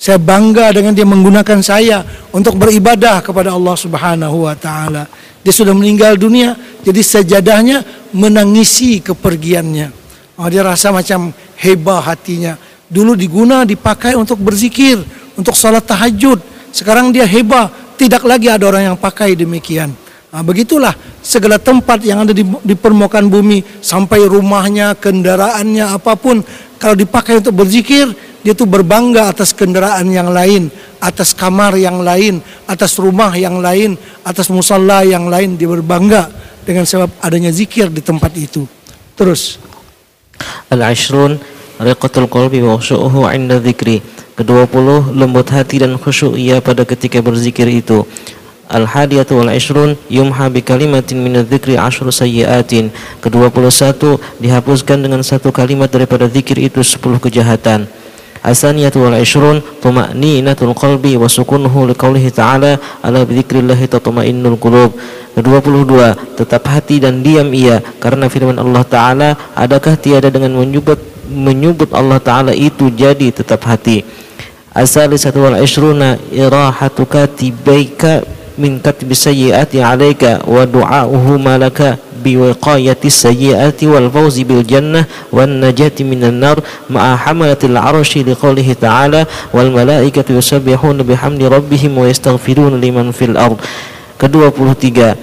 Saya bangga dengan dia menggunakan saya untuk beribadah kepada Allah Subhanahu wa taala. Dia sudah meninggal dunia jadi sejadahnya menangisi kepergiannya. Oh, dia rasa macam hebah hatinya. Dulu diguna dipakai untuk berzikir untuk sholat tahajud. Sekarang dia hebah tidak lagi ada orang yang pakai demikian. Nah, begitulah segala tempat yang ada di, di permukaan bumi. Sampai rumahnya, kendaraannya apa pun. Kalau dipakai untuk berzikir dia tuh berbangga atas kendaraan yang lain, atas kamar yang lain, atas rumah yang lain, atas musalla yang lain. Dia berbangga dengan sebab adanya zikir di tempat itu. Terus. Al-ashrun riqatul qalbi wa 'inda dzikri Kedua-puluh lembut hati dan khusyuk ia pada ketika berzikir itu. Al-hadiyatu wal ishrun yumha bi kalimatin min dzikri asyru sayyiatin. Kedua puluh satu dihapuskan dengan satu kalimat daripada zikir itu sepuluh kejahatan. Asaniyatu wal ishrun tuma'ninatul qalbi wa sukunuhu liqaulihi ta'ala ala bidzikrillahi tatma'innul qulub. Kedua puluh dua tetap hati dan diam ia karena firman Allah Ta'ala adakah tiada dengan menyebut menyebut Allah Ta'ala itu jadi tetap hati. الثالثة والعشرون إراحة كاتبيك من كتب السيئات عليك ودعاؤهما لك بوقاية السيئات والفوز بالجنة والنجاة من النار مع حملة العرش لقوله تعالى والملائكة يسبحون بحمد ربهم ويستغفرون لمن في الأرض kedua puluh tiga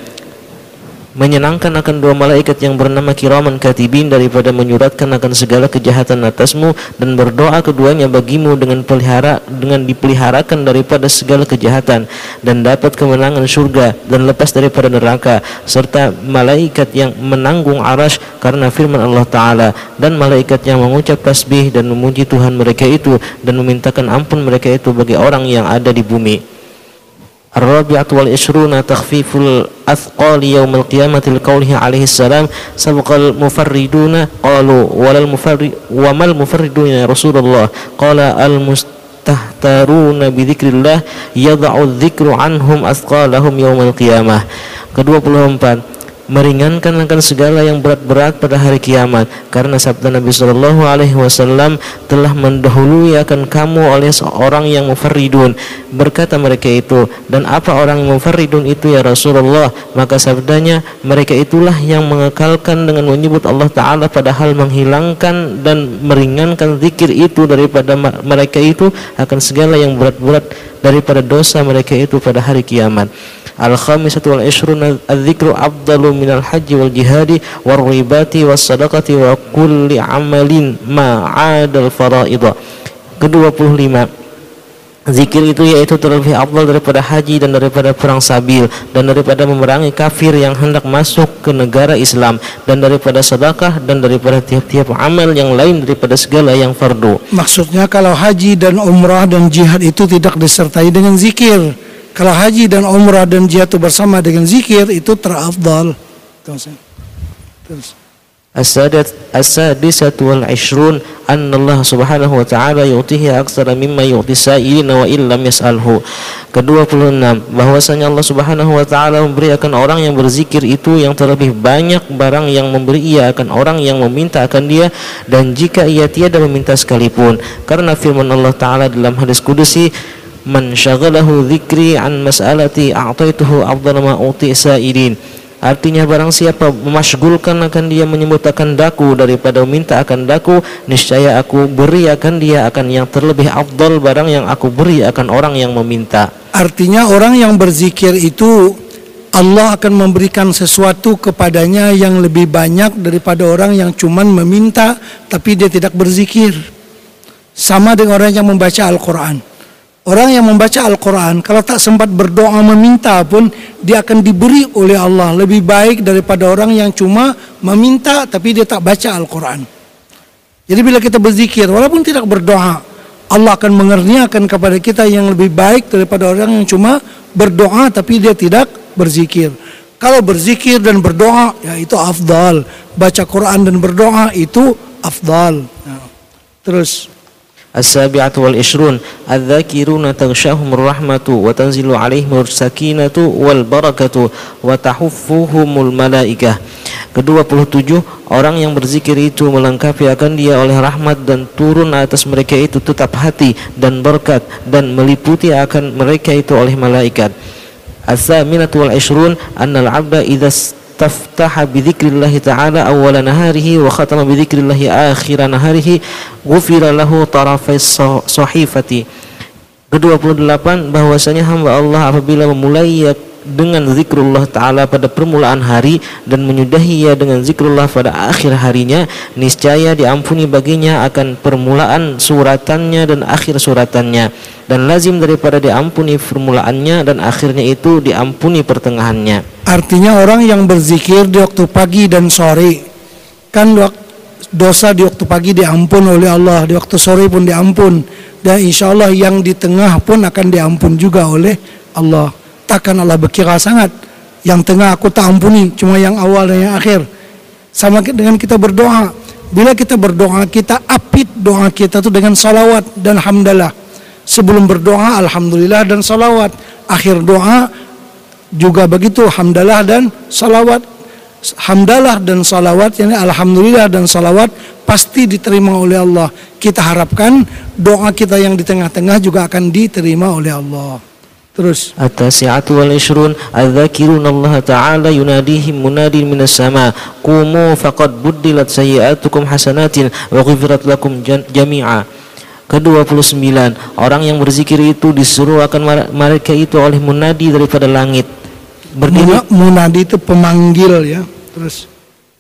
menyenangkan akan dua malaikat yang bernama kiraman katibin daripada menyuratkan akan segala kejahatan atasmu dan berdoa keduanya bagimu dengan pelihara dengan dipeliharakan daripada segala kejahatan dan dapat kemenangan surga dan lepas daripada neraka serta malaikat yang menanggung arash karena firman Allah Ta'ala dan malaikat yang mengucap tasbih dan memuji Tuhan mereka itu dan memintakan ampun mereka itu bagi orang yang ada di bumi الرابعة والعشرون تخفيف الأثقال يوم القيامة لقوله عليه السلام سبق المفردون قالوا ولا المفرد وما المفردون يا رسول الله؟ قال المستهترون بذكر الله يضع الذكر عنهم أثقالهم يوم القيامة. ke-24 meringankan akan segala yang berat-berat pada hari kiamat. Karena sabda Nabi Shallallahu Alaihi Wasallam telah mendahului akan kamu oleh seorang yang mufarridun. Berkata mereka itu dan apa orang mufarridun itu ya Rasulullah? Maka sabdanya mereka itulah yang mengekalkan dengan menyebut Allah Taala padahal menghilangkan dan meringankan zikir itu daripada mereka itu akan segala yang berat-berat daripada dosa mereka itu pada hari kiamat Al-khamisatu wal ishrun adzikru afdalu minal haji wal jihadi war ribati was sadaqati wa kulli amalin ma'adal faraidah Ke-25 Zikir itu yaitu terlebih afdal daripada haji dan daripada perang sabil dan daripada memerangi kafir yang hendak masuk ke negara Islam dan daripada sedekah dan daripada tiap-tiap amal yang lain daripada segala yang fardu. Maksudnya kalau haji dan umrah dan jihad itu tidak disertai dengan zikir kalau haji dan umrah dan jihad itu bersama dengan zikir itu terafdal. Terus. السادسة والعشرون أن الله سبحانه وتعالى يعطيه أكثر مما يعطي السائلين وإن لم يسأله ke-26 bahwasanya Allah Subhanahu wa taala memberi akan orang yang berzikir itu yang terlebih banyak barang yang memberi ia akan orang yang meminta akan dia dan jika ia tiada meminta sekalipun karena firman Allah taala dalam hadis kudusi man syaghalahu dzikri an mas'alati a'taituhu afdal ma uti sa'ilin Artinya barang siapa memasgulkan akan dia menyebut akan daku daripada meminta akan daku niscaya aku beri akan dia akan yang terlebih afdal barang yang aku beri akan orang yang meminta. Artinya orang yang berzikir itu Allah akan memberikan sesuatu kepadanya yang lebih banyak daripada orang yang cuman meminta tapi dia tidak berzikir. Sama dengan orang yang membaca Al-Qur'an. Orang yang membaca Al-Quran Kalau tak sempat berdoa meminta pun Dia akan diberi oleh Allah. Lebih baik daripada orang yang cuma meminta Tapi dia tak baca Al-Quran. Jadi bila kita berzikir Walaupun tidak berdoa Allah akan mengerniakan kepada kita yang lebih baik Daripada orang yang cuma berdoa Tapi dia tidak berzikir. Kalau berzikir dan berdoa Ya itu afdal. Baca Quran dan berdoa itu afdal. Ya. Terus السابعة والعشرون الذاكرون تغشاهم الرحمة وتنزل عليهم السكينة والبركة وتحفهم الملائكة ke-27 orang yang berzikir itu melengkapi akan dia oleh rahmat dan turun atas mereka itu tetap hati dan berkat dan meliputi akan mereka itu oleh malaikat. As-saminatu wal 20 anna al-'abda idza istaftaha bidzikrillah ta'ala awwala naharihi wa khatama الله akhira naharihi ghufira lahu tarafai sahifati. Kedua 28 bahwasanya hamba Allah apabila memulai dengan zikrullah ta'ala pada permulaan hari dan menyudahi ia dengan zikrullah pada akhir harinya niscaya diampuni baginya akan permulaan suratannya dan akhir suratannya. Dan lazim daripada diampuni permulaannya dan akhirnya itu diampuni pertengahannya. Artinya orang yang berzikir di waktu pagi dan sore kan dosa di waktu pagi diampun oleh Allah di waktu sore pun diampun dan insya Allah yang di tengah pun akan diampun juga oleh Allah takkan Allah berkira sangat. Yang tengah aku tak ampuni cuma yang awal dan yang akhir. Sama dengan kita berdoa. Bila kita berdoa kita apit doa kita itu dengan salawat dan hamdalah. Sebelum berdoa alhamdulillah dan salawat. Akhir doa juga begitu hamdalah dan salawat. Hamdalah dan salawat yani alhamdulillah dan salawat pasti diterima oleh Allah. Kita harapkan doa kita yang di tengah-tengah juga akan diterima oleh Allah Terus. At-tasi'atu wal ishrun adzakirun Allah Ta'ala yunadihim munadin minas sama qumu faqad buddilat sayyi'atukum hasanatin wa ghifirat lakum jami'a. Ke-29 Orang yang berzikir itu disuruh akan mereka itu oleh munadi daripada langit berdiri Muna- munadi itu pemanggil ya. Terus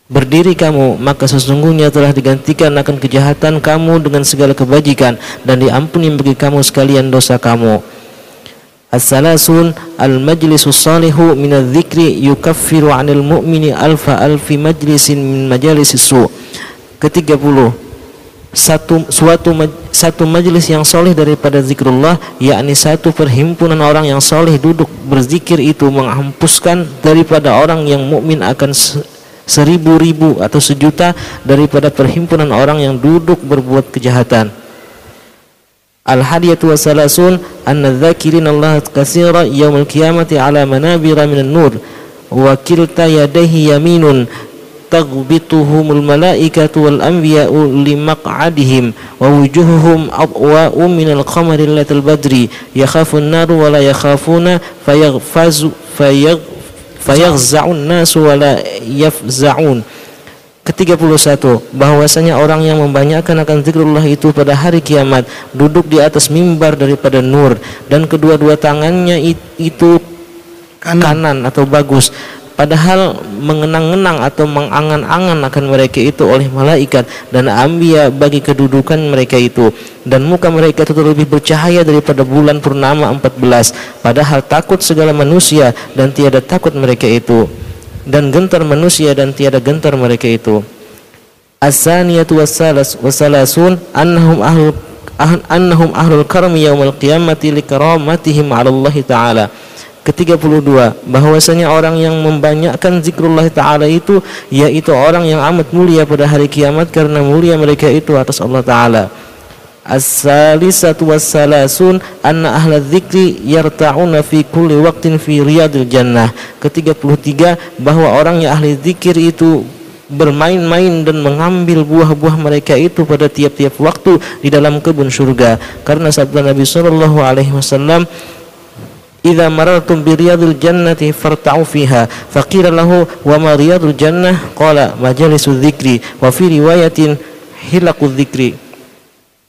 Berdiri kamu, maka sesungguhnya telah digantikan akan kejahatan kamu dengan segala kebajikan dan diampuni bagi kamu sekalian dosa kamu. As-salasun al-majlisus salihu min dzikri yukaffiru 'anil mu'mini alfa alfi majlisin min majalisis su. Ke-30 satu suatu maj- satu majelis yang soleh daripada zikrullah yakni satu perhimpunan orang yang soleh duduk berzikir itu menghempuskan daripada orang yang mukmin akan se- seribu-ribu atau sejuta daripada perhimpunan orang yang duduk berbuat kejahatan. Al-hadiyatu wasalasun anna dzakirin Allah katsira yaumil qiyamati ala manabira minan nur wa kilta yadayhi yaminun taghbituhumul malaikatu wal anbiya'u limaq'adihim wa wujuhuhum adwa'u minal qamari lailatul badri yakhafun naru wa la yakhafuna fayaghfazu fayagh ke-31 bahwasanya orang yang membanyakkan akan zikrullah itu pada hari kiamat duduk di atas mimbar daripada nur dan kedua-dua tangannya it- itu kanan. kanan atau bagus. Padahal mengenang-enang atau mengangan-angan akan mereka itu oleh malaikat dan ambia bagi kedudukan mereka itu. Dan muka mereka itu lebih bercahaya daripada bulan purnama 14 padahal takut segala manusia dan tiada takut mereka itu dan gentar manusia dan tiada gentar mereka itu As-saniyatu wassalas wassalasun annahum ahlul ah- annahum ahlul karmi yaumil qiyamati likaramatihim 'ala Allah taala. Ke-32 bahwasanya orang yang membanyakkan zikrullah taala itu yaitu orang yang amat mulia pada hari kiamat karena mulia mereka itu atas Allah taala. As-salisatu was-salasun anna ahla dzikri yarta'una fi kulli waqtin fi riyadil jannah. Ke-33 bahwa orang yang ahli zikir itu bermain-main dan mengambil buah-buah mereka itu pada tiap-tiap waktu di dalam kebun surga. Karena sabda Nabi sallallahu alaihi wasallam idza marartum bi riyadil jannati farta'u fiha. Faqila lahu wa ma riyadul jannah? Qala majalisu dzikri wa fi riwayatin hilaqu dzikri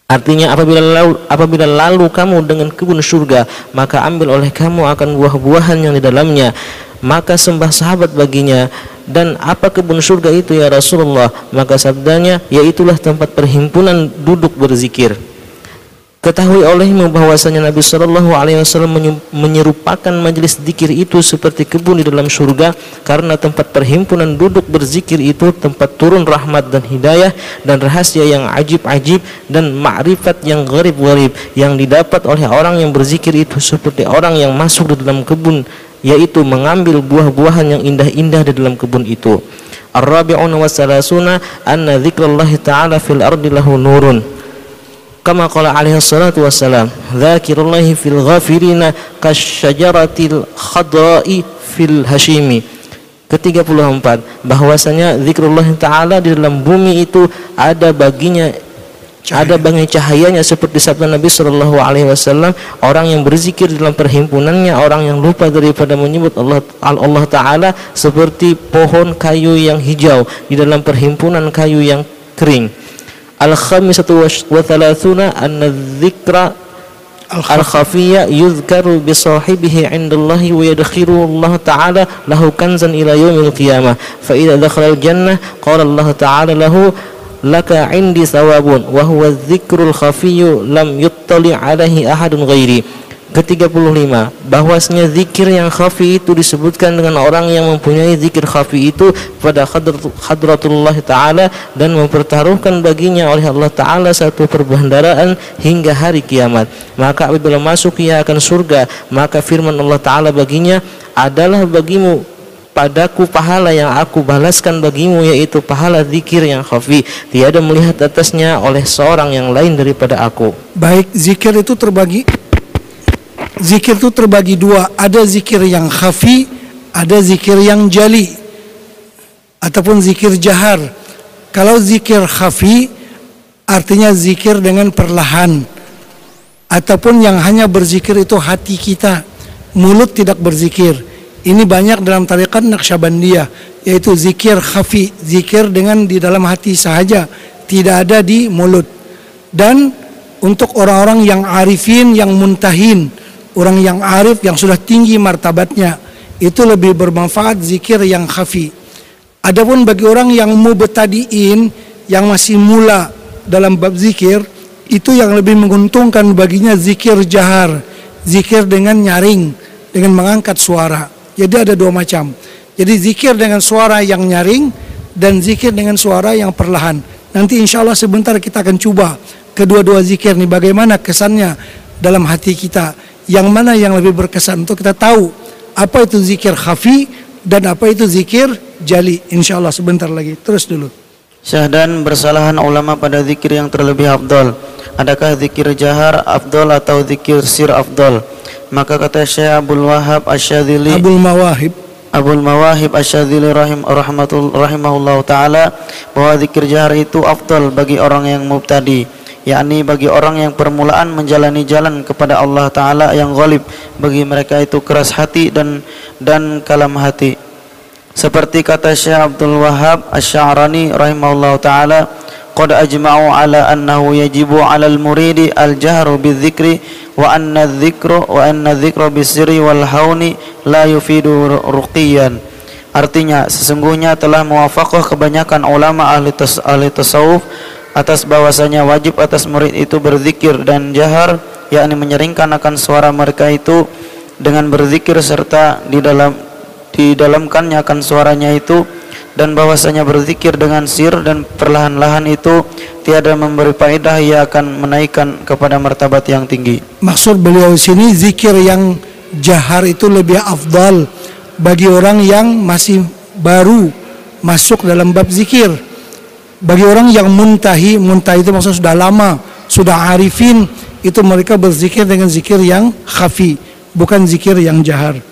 Artinya apabila lalu, apabila lalu kamu dengan kebun surga maka ambil oleh kamu akan buah-buahan yang di dalamnya. Maka sembah sahabat baginya. Dan apa kebun surga itu ya Rasulullah? Maka sabdanya yaitulah tempat perhimpunan duduk berzikir Ketahui olehmu bahwasanya Nabi Shallallahu Alaihi Wasallam menyerupakan majelis zikir itu seperti kebun di dalam surga karena tempat perhimpunan duduk berzikir itu tempat turun rahmat dan hidayah dan rahasia yang ajib-ajib dan ma'rifat yang gharib-gharib yang didapat oleh orang yang berzikir itu seperti orang yang masuk di dalam kebun yaitu mengambil buah-buahan yang indah-indah di dalam kebun itu. Ar-rabi'una wasalasuna anna dzikrallahi ta'ala fil ardi lahu nurun kama qala alaihi salatu wassalam dzakirullahi fil ghafirina kasyajaratil khadra'i fil hashimi ke-34 bahwasanya zikrullah taala di dalam bumi itu ada baginya Cahaya. ada bagi cahayanya. Seperti sabda Nabi Shallallahu Alaihi Wasallam orang yang berzikir dalam perhimpunannya orang yang lupa daripada menyebut Allah Allah Taala seperti pohon kayu yang hijau di dalam perhimpunan kayu yang kering. Al-khamisatu wa thalathuna anna dzikra al-khafiyya yuzkaru bi sahibihi 'inda Allah wa yadkhiru Allah ta'ala lahu kanzan ila yaumil qiyamah fa idza dakhala al-jannah qala Allah ta'ala lahu laka 'indi thawabun wa huwa dzikrul khafiyyu lam yuttali 'alaihi ahadun ghairi ke-35 bahwasanya zikir yang khafi itu disebutkan dengan orang yang mempunyai zikir khafi itu pada hadrat- hadratullah taala dan mempertaruhkan baginya oleh Allah taala satu perbendaraan hingga hari kiamat. Maka apabila masuk ia akan surga maka firman Allah taala baginya adalah bagimu padaku pahala yang aku balaskan bagimu yaitu pahala zikir yang khafi. Tiada melihat atasnya oleh seorang yang lain daripada aku. Baik, zikir itu terbagi Zikir itu terbagi dua. Ada zikir yang khafi Ada zikir yang jali. Ataupun zikir jahar. Kalau zikir khafi Artinya zikir dengan perlahan. Ataupun yang hanya berzikir itu hati kita. Mulut tidak berzikir. Ini banyak dalam tarikat Naqsyabandiyah Yaitu zikir khafi. Zikir dengan di dalam hati sahaja. Tidak ada di mulut. Dan untuk orang-orang yang arifin, yang muntahin, orang yang arif yang sudah tinggi martabatnya, itu lebih bermanfaat zikir yang khafi. Adapun bagi orang yang mubtadiin yang masih mula dalam bab zikir itu yang lebih menguntungkan baginya zikir jahar, zikir dengan nyaring, dengan mengangkat suara. Jadi ada dua macam. Jadi zikir dengan suara yang nyaring dan zikir dengan suara yang perlahan. Nanti insya Allah sebentar kita akan coba kedua-dua zikir nih bagaimana kesannya dalam hati kita. Yang mana yang lebih berkesan untuk kita tahu apa itu zikir khafi dan apa itu zikir jali. Insya Allah sebentar lagi. Terus dulu. Syahdan bersalahan ulama pada zikir yang terlebih afdol. Adakah zikir jahar afdol atau zikir sir afdol? Maka kata Syekh Abdul Wahab Asyadzili Abul Mawahib Abul Mawahib Asyadzili rahim rahmatul rahimahullahu taala bahwa zikir jahar itu afdal bagi orang yang mubtadi yakni bagi orang yang permulaan menjalani jalan kepada Allah taala yang ghalib. Bagi mereka itu keras hati dan dan kalam hati. Seperti kata Syekh Abdul Wahab Asy-Sya'rani rahimahullahu taala qad ajma'u ala annahu yajibu 'ala al-muridi al-jahru bidzikri wa anna dzikra wa anna dzikra bisirri wal hauni la yufidu ruqiyan. Artinya sesungguhnya telah muwafaqah kebanyakan ulama ahli tas ahli tasawuf atas bahwasanya wajib atas murid itu berzikir dan jahar yakni menyeringkan akan suara mereka itu dengan berzikir serta di dalam didalamkannya akan suaranya itu dan bahwasanya berzikir dengan sir dan perlahan-lahan itu tiada memberi faedah ia akan menaikkan kepada martabat yang tinggi. Maksud beliau di sini zikir yang jahar itu lebih afdal bagi orang yang masih baru masuk dalam bab zikir. Bagi orang yang muntahi, muntahi itu maksud sudah lama, sudah arifin, itu mereka berzikir dengan zikir yang khafi, bukan zikir yang jahar.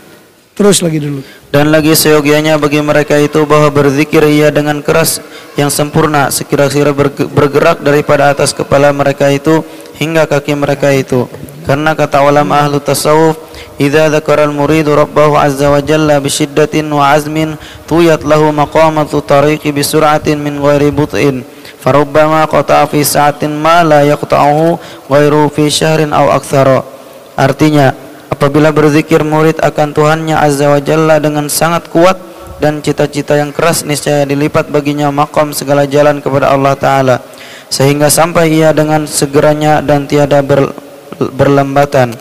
Terus lagi dulu. Dan lagi seyogianya bagi mereka itu bahwa berzikir ia dengan keras yang sempurna sekira-kira bergerak daripada atas kepala mereka itu hingga kaki mereka itu. Karena kata ulama ahlu tasawuf, "Idza dzakara al-muridu rabbahu azza wa jalla bi shiddatin wa azmin, tuyat lahu maqamatu tariqi bi sur'atin min ghairi but'in." Farubbama qata'a fi sa'atin ma la yaqta'uhu ghairu fi syahrin aw aktsara. Artinya, Apabila berzikir murid akan Tuhannya Azza wa Jalla dengan sangat kuat dan cita-cita yang keras niscaya dilipat baginya makom segala jalan kepada Allah Ta'ala sehingga sampai ia dengan segeranya dan tiada ber, berlambatan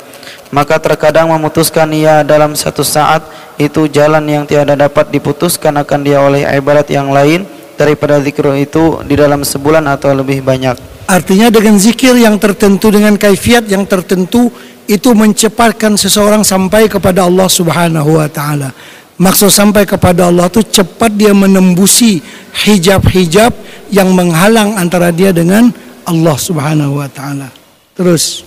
maka terkadang memutuskan ia dalam satu saat itu jalan yang tiada dapat diputuskan akan dia oleh ibadat yang lain daripada zikir itu di dalam sebulan atau lebih banyak artinya dengan zikir yang tertentu dengan kaifiat yang tertentu itu mencepatkan seseorang sampai kepada Allah Subhanahu wa taala. Maksud sampai kepada Allah itu cepat dia menembusi hijab-hijab yang menghalang antara dia dengan Allah Subhanahu wa taala. Terus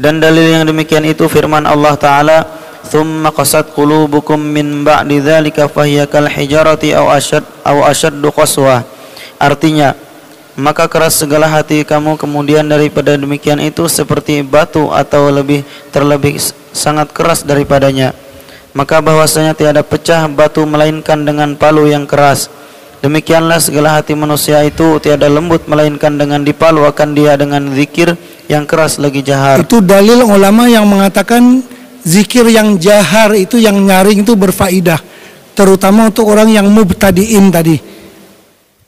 dan dalil yang demikian itu firman Allah taala thumma qasat qulubukum min ba'di dzalika fahiya kal hijarati aw ashad aw ashaddu qaswa. Artinya maka keras segala hati kamu kemudian daripada demikian itu seperti batu atau lebih terlebih sangat keras daripadanya. Maka bahwasanya tiada pecah batu melainkan dengan palu yang keras. Demikianlah segala hati manusia itu tiada lembut melainkan dengan dipalu akan dia dengan zikir yang keras lagi jahar itu dalil ulama yang mengatakan zikir yang jahar itu yang nyaring itu berfaidah terutama untuk orang yang mubtadiin tadi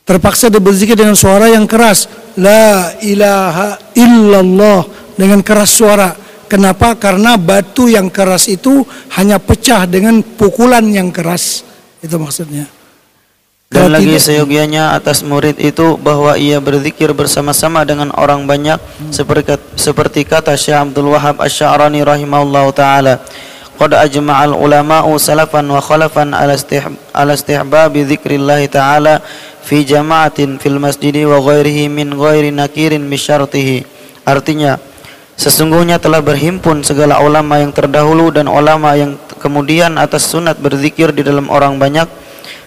Terpaksa dia berzikir dengan suara yang keras. La ilaha illallah dengan keras suara. Kenapa? Karena batu yang keras itu hanya pecah dengan pukulan yang keras. Itu maksudnya. Dan lagi seyogianya atas murid itu bahwa ia berzikir bersama-sama dengan orang banyak hmm. seperti seperti kata Syekh Abdul Wahab Asy-Sya'rani rahimahullahu taala. Qad ajma'al ulama'u salafan wa khalafan ala istihbabi dzikrillah ta'ala fi jama'atin fil masjidi wa ghairihi min ghairi nakirin bisyartihi artinya sesungguhnya telah berhimpun segala ulama yang terdahulu dan ulama yang kemudian atas sunat berzikir di dalam orang banyak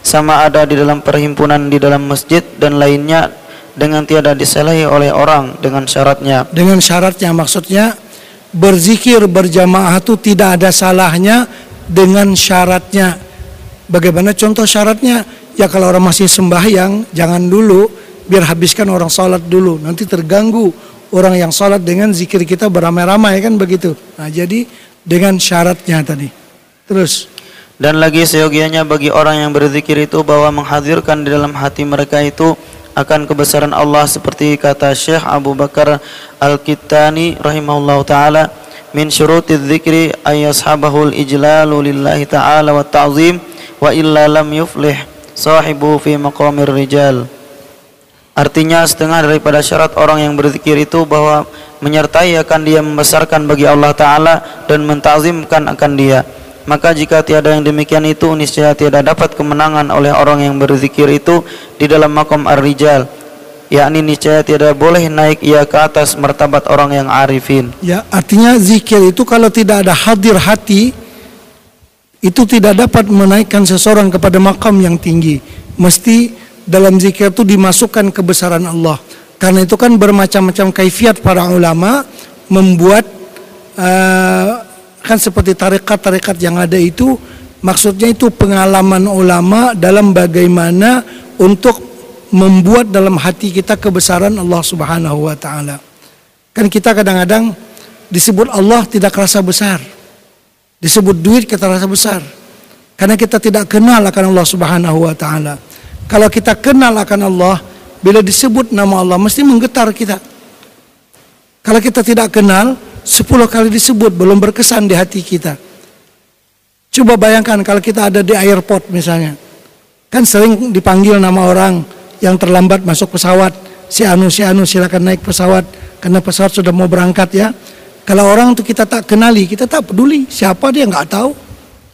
sama ada di dalam perhimpunan di dalam masjid dan lainnya dengan tiada disalahi oleh orang dengan syaratnya dengan syaratnya maksudnya berzikir berjamaah itu tidak ada salahnya dengan syaratnya bagaimana contoh syaratnya Ya kalau orang masih sembahyang, jangan dulu, biar habiskan orang sholat dulu. Nanti terganggu orang yang sholat dengan zikir kita beramai-ramai kan begitu. Nah jadi dengan syaratnya tadi. Terus. Dan lagi seyogianya bagi orang yang berzikir itu bahwa menghadirkan di dalam hati mereka itu akan kebesaran Allah seperti kata Syekh Abu Bakar Al-Kittani rahimahullah taala min syurutiz dzikri ay yashabahu al-ijlalu lillahi ta'ala wa ta'zim wa illa lam yuflih sahibu fi maqamir rijal. Artinya setengah daripada syarat orang yang berzikir itu bahwa menyertai akan dia membesarkan bagi Allah Ta'ala dan mentazimkan akan dia maka jika tiada yang demikian itu niscaya tiada dapat kemenangan oleh orang yang berzikir itu di dalam makom ar-rijal yakni niscaya tiada boleh naik ia ke atas martabat orang yang arifin Ya, artinya zikir itu kalau tidak ada hadir hati itu tidak dapat menaikkan seseorang kepada makam yang tinggi. Mesti dalam zikir itu dimasukkan kebesaran Allah. Karena itu kan bermacam-macam kaifiat para ulama membuat eh, kan seperti tarekat-tarekat yang ada itu maksudnya itu pengalaman ulama dalam bagaimana untuk membuat dalam hati kita kebesaran Allah Subhanahu wa taala. Kan kita kadang-kadang disebut Allah tidak rasa besar. Disebut duit kita rasa besar. Karena kita tidak kenal akan Allah Subhanahu wa taala. Kalau kita kenal akan Allah, bila disebut nama Allah mesti menggetar kita. Kalau kita tidak kenal, sepuluh kali disebut belum berkesan di hati kita. Coba bayangkan kalau kita ada di airport misalnya. Kan sering dipanggil nama orang yang terlambat masuk pesawat. Si Anu, si Anu silakan naik pesawat. Karena pesawat sudah mau berangkat ya. Kalau orang itu kita tak kenali, kita tak peduli. Siapa dia nggak tahu.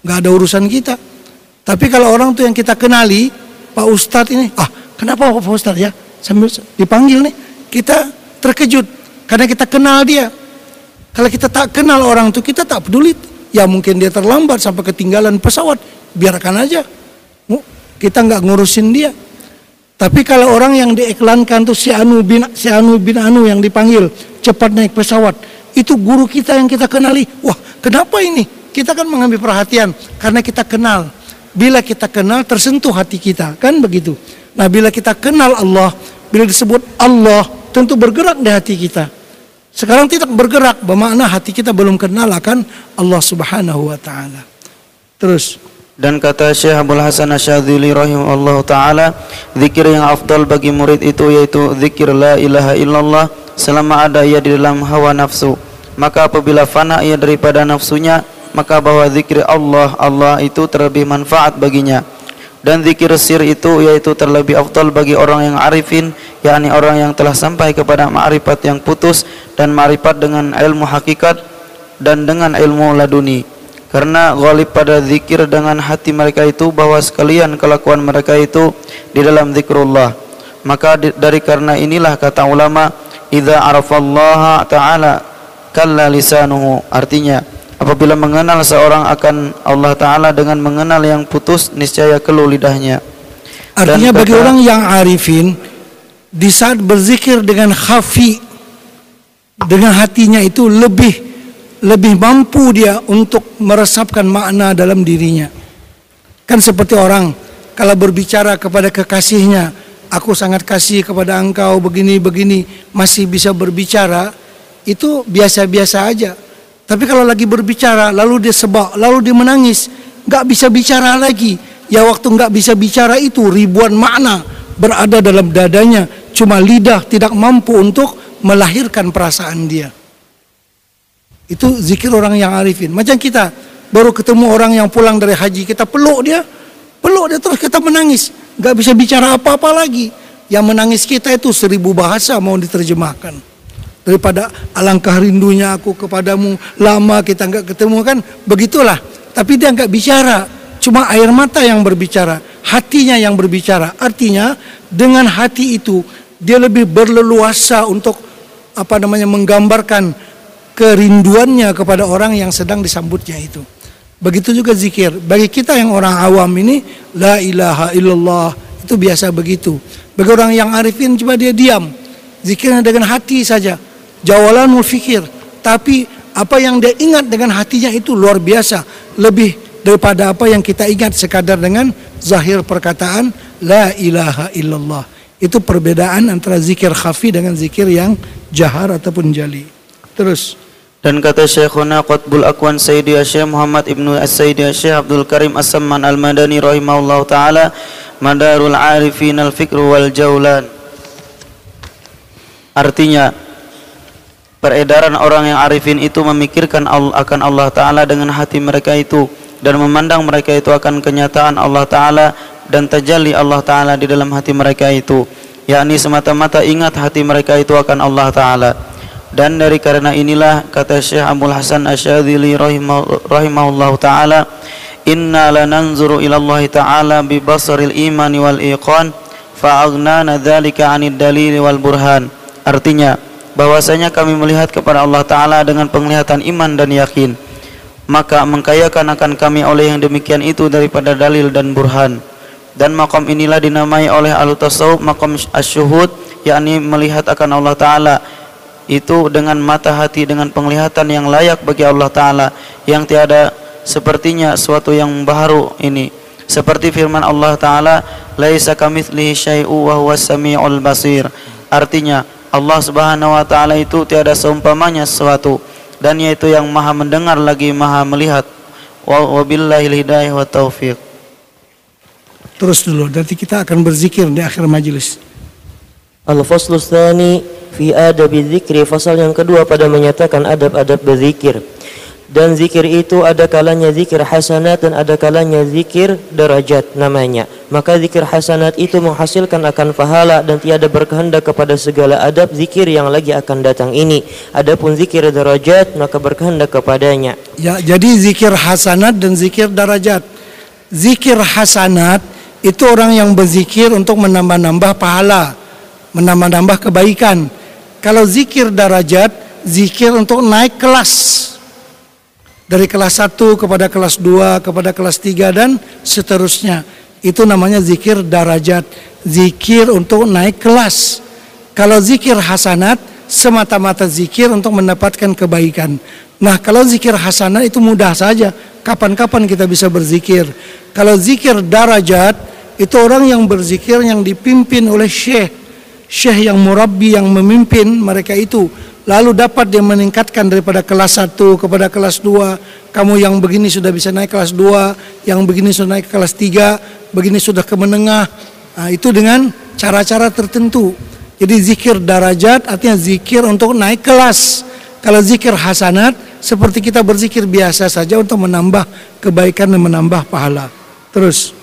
nggak ada urusan kita. Tapi kalau orang tuh yang kita kenali, Pak Ustadz ini, ah kenapa Pak Ustadz ya? Sambil dipanggil nih, kita terkejut. Karena kita kenal dia. Kalau kita tak kenal orang itu, kita tak peduli. Ya mungkin dia terlambat sampai ketinggalan pesawat. Biarkan aja. Kita nggak ngurusin dia. Tapi kalau orang yang diiklankan tuh si Anu bin si Anu bin Anu yang dipanggil cepat naik pesawat, itu guru kita yang kita kenali. Wah, kenapa ini? Kita kan mengambil perhatian karena kita kenal. Bila kita kenal tersentuh hati kita, kan begitu. Nah, bila kita kenal Allah, bila disebut Allah, tentu bergerak di hati kita. Sekarang tidak bergerak, bermakna hati kita belum kenal akan Allah Subhanahu wa taala. Terus dan kata Syekh Abdul Hasan Asyadzili rahimahullah taala zikir yang afdal bagi murid itu yaitu zikir la ilaha illallah selama ada ia di dalam hawa nafsu maka apabila fana ia daripada nafsunya maka bahwa zikir Allah Allah itu terlebih manfaat baginya dan zikir sir itu yaitu terlebih afdal bagi orang yang arifin yakni orang yang telah sampai kepada ma'rifat yang putus dan ma'rifat dengan ilmu hakikat dan dengan ilmu laduni. Karena ghalib pada zikir dengan hati mereka itu bahwa sekalian kelakuan mereka itu di dalam zikrullah. Maka dari karena inilah kata ulama idza arafallaha ta'ala kalla lisanuhu. Artinya apabila mengenal seorang akan Allah taala dengan mengenal yang putus niscaya keluh lidahnya artinya Dan bagi kata- orang yang arifin di saat berzikir dengan khafi dengan hatinya itu lebih lebih mampu dia untuk meresapkan makna dalam dirinya. Kan seperti orang kalau berbicara kepada kekasihnya, aku sangat kasih kepada engkau begini-begini, masih bisa berbicara, itu biasa-biasa aja. Tapi kalau lagi berbicara, lalu dia sebab, lalu dia menangis, nggak bisa bicara lagi. Ya waktu nggak bisa bicara itu ribuan makna berada dalam dadanya, cuma lidah tidak mampu untuk melahirkan perasaan dia. Itu zikir orang yang arifin. Macam kita baru ketemu orang yang pulang dari haji, kita peluk dia, peluk dia terus kita menangis, nggak bisa bicara apa-apa lagi. Yang menangis kita itu seribu bahasa mau diterjemahkan. Daripada alangkah rindunya aku kepadamu, lama kita nggak ketemu kan, begitulah. Tapi dia nggak bicara, cuma air mata yang berbicara, hatinya yang berbicara. Artinya dengan hati itu dia lebih berleluasa untuk apa namanya menggambarkan kerinduannya kepada orang yang sedang disambutnya itu. Begitu juga zikir. Bagi kita yang orang awam ini la ilaha illallah itu biasa begitu. Bagi orang yang arifin coba dia diam. Zikirnya dengan hati saja. Jawalanul fikir. Tapi apa yang dia ingat dengan hatinya itu luar biasa. Lebih daripada apa yang kita ingat sekadar dengan zahir perkataan la ilaha illallah. Itu perbedaan antara zikir khafi dengan zikir yang jahar ataupun jali. Terus Dan kata Syekhuna Qutbul Akwan Sayyidi Syekh Muhammad Ibnu As-Sayyidi Syekh Abdul Karim As-Samman Al-Madani rahimahullahu taala Madarul Arifin al-Fikr wal Jaulan Artinya peredaran orang yang arifin itu memikirkan akan Allah taala dengan hati mereka itu dan memandang mereka itu akan kenyataan Allah taala dan tajalli Allah taala di dalam hati mereka itu. Yakni semata-mata ingat hati mereka itu akan Allah taala. Dan dari karena inilah kata Syekh Abdul Hasan Asyadzili rahimahullahu taala inna lananzuru ila Allah taala bi basaril imani wal iqan fa'aghnana dzalika 'anid dalil wal burhan. Artinya bahwasanya kami melihat kepada Allah taala dengan penglihatan iman dan yakin. Maka mengkayakan akan kami oleh yang demikian itu daripada dalil dan burhan. Dan makam inilah dinamai oleh ahlu tasawuf makam asyuhud yakni melihat akan Allah taala. Itu dengan mata hati dengan penglihatan yang layak bagi Allah taala. Yang tiada sepertinya suatu yang baru ini. Seperti firman Allah taala laisa kamitslihi syai'u wa huwas samiul basir. Artinya Allah Subhanahu wa taala itu tiada seumpamanya sesuatu dan yaitu yang maha mendengar lagi maha melihat. Wa billahi hidayah wa taufiq. Terus dulu nanti kita akan berzikir di akhir majelis Al-Faslu Tsani fi adab dzikri fasal yang kedua pada menyatakan adab-adab berzikir. Dan zikir itu ada kalanya zikir hasanat dan ada kalanya zikir derajat namanya. Maka zikir hasanat itu menghasilkan akan pahala dan tiada berkehendak kepada segala adab zikir yang lagi akan datang ini. Adapun zikir derajat maka berkehendak kepadanya. Ya, jadi zikir hasanat dan zikir derajat. Zikir hasanat itu orang yang berzikir untuk menambah-nambah pahala menambah-nambah kebaikan. Kalau zikir darajat, zikir untuk naik kelas. Dari kelas 1 kepada kelas 2, kepada kelas 3 dan seterusnya. Itu namanya zikir darajat, zikir untuk naik kelas. Kalau zikir hasanat, semata-mata zikir untuk mendapatkan kebaikan. Nah, kalau zikir hasanat itu mudah saja. Kapan-kapan kita bisa berzikir. Kalau zikir darajat, itu orang yang berzikir yang dipimpin oleh syekh syekh yang murabbi yang memimpin mereka itu lalu dapat dia meningkatkan daripada kelas 1 kepada kelas 2 kamu yang begini sudah bisa naik kelas 2 yang begini sudah naik kelas 3 begini sudah ke menengah. Nah, itu dengan cara-cara tertentu. Jadi zikir darajat artinya zikir untuk naik kelas. Kalau zikir hasanat seperti kita berzikir biasa saja untuk menambah kebaikan dan menambah pahala. Terus.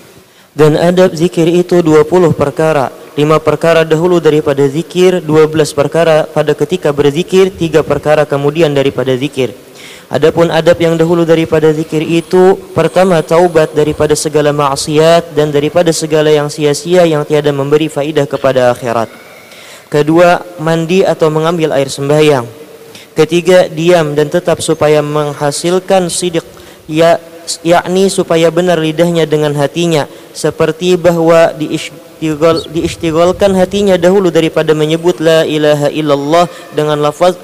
Dan adab zikir itu 20 perkara lima perkara dahulu daripada zikir, dua belas perkara pada ketika berzikir, tiga perkara kemudian daripada zikir. Adapun adab yang dahulu daripada zikir itu pertama taubat daripada segala maksiat dan daripada segala yang sia-sia yang tiada memberi faidah kepada akhirat. Kedua, mandi atau mengambil air sembahyang. Ketiga, diam dan tetap supaya menghasilkan sidik ya yakni supaya benar lidahnya dengan hatinya seperti bahwa di diistighol, diistighol,kan hatinya dahulu daripada menyebut la ilaha illallah dengan lafaz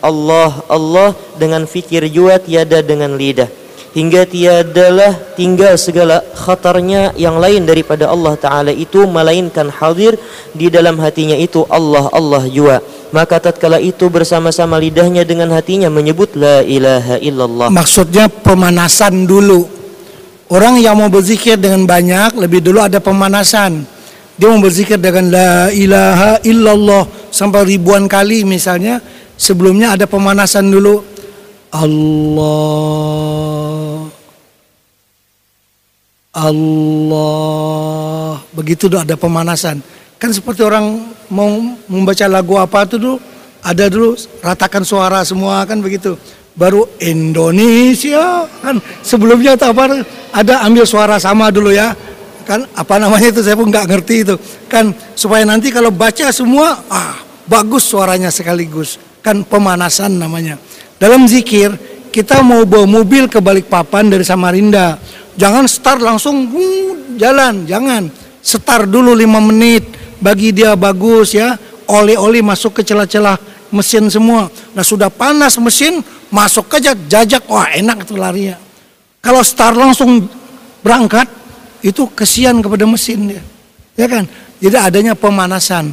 Allah Allah dengan fikir jua tiada dengan lidah. Hingga tiadalah tinggal segala khatarnya yang lain daripada Allah Ta'ala itu melainkan hadir di dalam hatinya itu Allah Allah jua. Maka tatkala itu bersama-sama lidahnya dengan hatinya menyebut la ilaha illallah. Maksudnya pemanasan dulu. Orang yang mau berzikir dengan banyak lebih dulu ada pemanasan dia mau berzikir dengan la ilaha illallah sampai ribuan kali misalnya. Sebelumnya ada pemanasan dulu. Allah. Allah. Begitu ada pemanasan. Kan seperti orang mau membaca lagu apa tuh dulu. Ada dulu ratakan suara semua kan begitu. Baru Indonesia kan. Sebelumnya apa ada ambil suara sama dulu ya kan apa namanya itu saya pun nggak ngerti itu. Kan supaya nanti kalau baca semua ah bagus suaranya sekaligus. Kan pemanasan namanya. Dalam zikir kita mau bawa mobil ke balik papan dari Samarinda. Jangan start langsung uh, jalan. Jangan. Start dulu lima menit. Bagi dia bagus ya. Oli-oli masuk ke celah-celah mesin semua. Nah sudah panas mesin masuk aja jajak. Wah enak itu larinya kalau start langsung berangkat itu kesian kepada mesin ya. Ya kan? Jadi adanya pemanasan.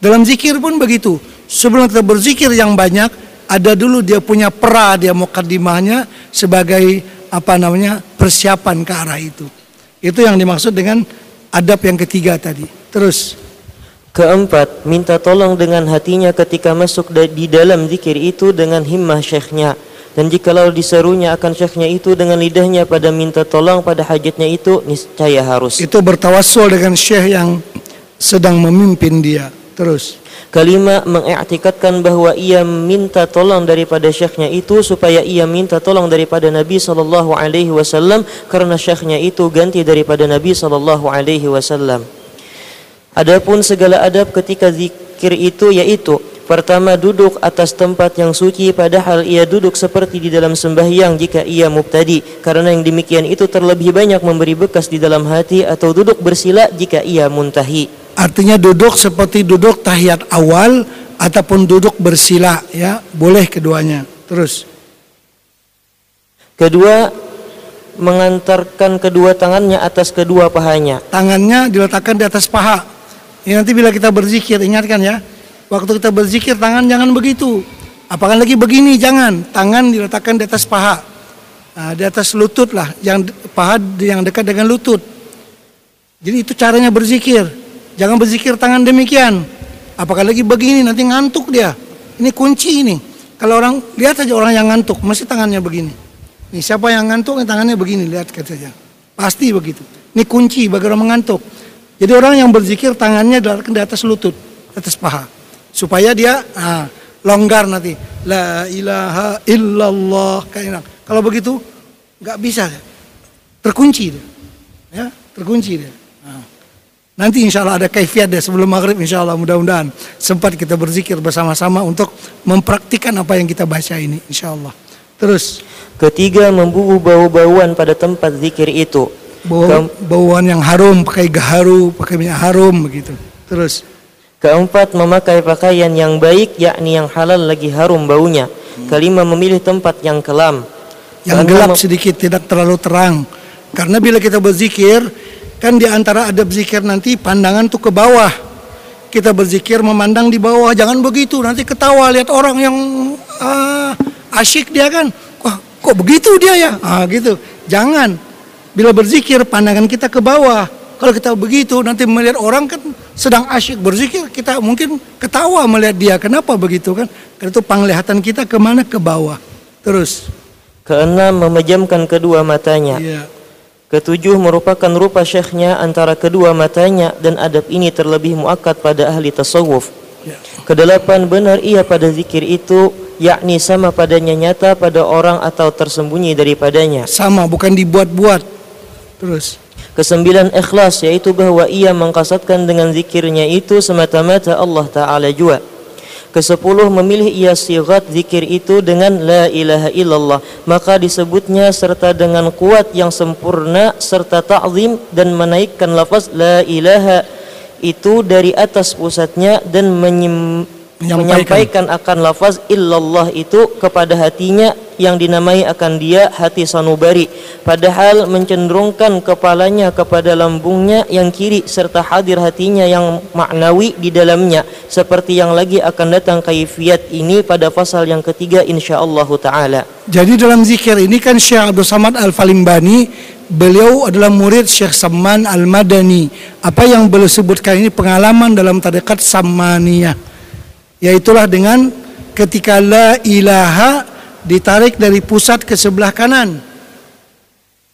Dalam zikir pun begitu. Sebelum kita berzikir yang banyak, ada dulu dia punya pra dia mukadimahnya sebagai apa namanya persiapan ke arah itu. Itu yang dimaksud dengan adab yang ketiga tadi. Terus Keempat, minta tolong dengan hatinya ketika masuk di dalam zikir itu dengan himmah syekhnya. Dan jikalau diserunya akan syekhnya itu dengan lidahnya pada minta tolong pada hajatnya itu niscaya harus. itu bertawassul dengan syekh yang sedang memimpin dia. Terus Kelima, mengiktikadkan bahwa ia minta tolong daripada syekhnya itu supaya ia minta tolong daripada Nabi sallallahu alaihi wasallam karena syekhnya itu ganti daripada Nabi sallallahu alaihi wasallam. Adapun segala adab ketika zikir itu yaitu Pertama duduk atas tempat yang suci padahal ia duduk seperti di dalam sembahyang jika ia mubtadi karena yang demikian itu terlebih banyak memberi bekas di dalam hati atau duduk bersila jika ia muntahi. artinya duduk seperti duduk tahiyat awal ataupun duduk bersila ya, boleh keduanya. Terus Kedua, mengantarkan kedua tangannya atas kedua pahanya. tangannya diletakkan di atas paha. Ini nanti bila kita berzikir ingatkan ya. Waktu kita berzikir tangan jangan begitu. Apalagi lagi begini jangan. Tangan diletakkan di atas paha. Nah, di atas lutut lah, yang paha yang dekat dengan lutut. Jadi itu caranya berzikir. Jangan berzikir tangan demikian. Apalagi lagi begini nanti ngantuk dia. Ini kunci ini. Kalau orang lihat saja orang yang ngantuk, mesti tangannya begini. Nih siapa yang ngantuk, ini tangannya begini, lihat saja. Pasti begitu. Ini kunci bagi orang mengantuk. Jadi orang yang berzikir tangannya di atas lutut, atas paha, supaya dia ah, longgar nanti. La ilaha illallah kayak. Kalau begitu nggak bisa, terkunci dia, ya terkunci dia. Ah. Nanti insya Allah ada kaifiat deh sebelum maghrib insya Allah mudah-mudahan sempat kita berzikir bersama-sama untuk mempraktikkan apa yang kita baca ini insya Allah. Terus Ketiga, membubu bau-bauan pada tempat zikir itu. bau, bauan yang harum, pakai gaharu, pakai minyak harum begitu. Terus Keempat, memakai pakaian yang baik yakni yang halal lagi harum baunya. Kelima, memilih tempat yang kelam. yang Keenam, gelap sedikit, tidak terlalu terang. Karena bila kita berzikir, kan di antara adab zikir nanti pandangan tuh ke bawah. Kita berzikir memandang di bawah, jangan begitu. Nanti ketawa lihat orang yang ah, asyik dia kan. Wah, kok begitu dia ya? Ah, gitu. Jangan. Bila berzikir pandangan kita ke bawah. Kalau kita begitu nanti melihat orang kan sedang asyik berzikir, kita mungkin ketawa melihat dia. Kenapa begitu kan? Karena itu penglihatan kita ke mana ke bawah. Terus. Keenam, memejamkan kedua matanya. Iya. Ketujuh, merupakan rupa syekhnya antara kedua matanya dan adab ini terlebih muakkad pada ahli tasawuf. Ya. Kedelapan, benar ia pada zikir itu yakni sama padanya nyata pada orang atau tersembunyi daripadanya. Sama, bukan dibuat-buat. Terus. Kesembilan ikhlas yaitu bahwa ia mengkasatkan dengan zikirnya itu semata-mata Allah Ta'ala jua. Kesepuluh memilih ia sigat zikir itu dengan la ilaha illallah maka disebutnya serta dengan kuat yang sempurna serta ta'zim dan menaikkan lafaz la ilaha itu dari atas pusatnya dan menyim- Menyampaikan. menyampaikan akan lafaz illallah itu kepada hatinya yang dinamai akan dia hati sanubari padahal mencenderungkan kepalanya kepada lambungnya yang kiri serta hadir hatinya yang maknawi di dalamnya seperti yang lagi akan datang kaifiat ini pada pasal yang ketiga insyaallah taala Jadi dalam zikir ini kan Syekh Abdul Samad Al-Falimbani beliau adalah murid Syekh Samman Al-Madani. Apa yang beliau sebutkan ini pengalaman dalam tarekat Sammaniyah. Yaitulah dengan ketika la ilaha ditarik dari pusat ke sebelah kanan.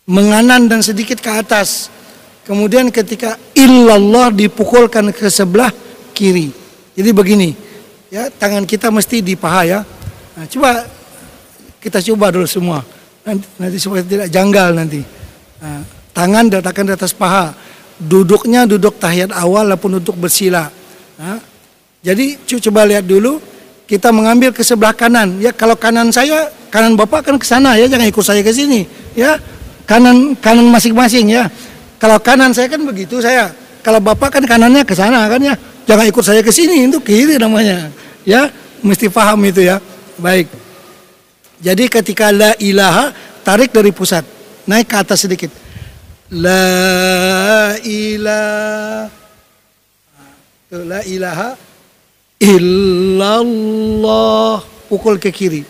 Menganan dan sedikit ke atas. Kemudian ketika illallah dipukulkan ke sebelah kiri. Jadi begini, ya tangan kita mesti di paha ya. Nah, coba kita coba dulu semua. Nanti, nanti supaya tidak janggal nanti. Nah, tangan diletakkan di atas paha. Duduknya duduk tahiyat awal ataupun duduk bersila. Nah, jadi coba lihat dulu. Kita mengambil ke sebelah kanan. Ya kalau kanan saya, kanan bapak kan ke sana ya, jangan ikut saya ke sini. Ya kanan kanan masing-masing ya. Kalau kanan saya kan begitu saya. Kalau bapak kan kanannya ke sana kan ya. Jangan ikut saya ke sini itu kiri namanya. Ya mesti paham itu ya. Baik. Jadi ketika la ilaha tarik dari pusat, naik ke atas sedikit. La ilaha la ilaha illallah. pukul ke kiri.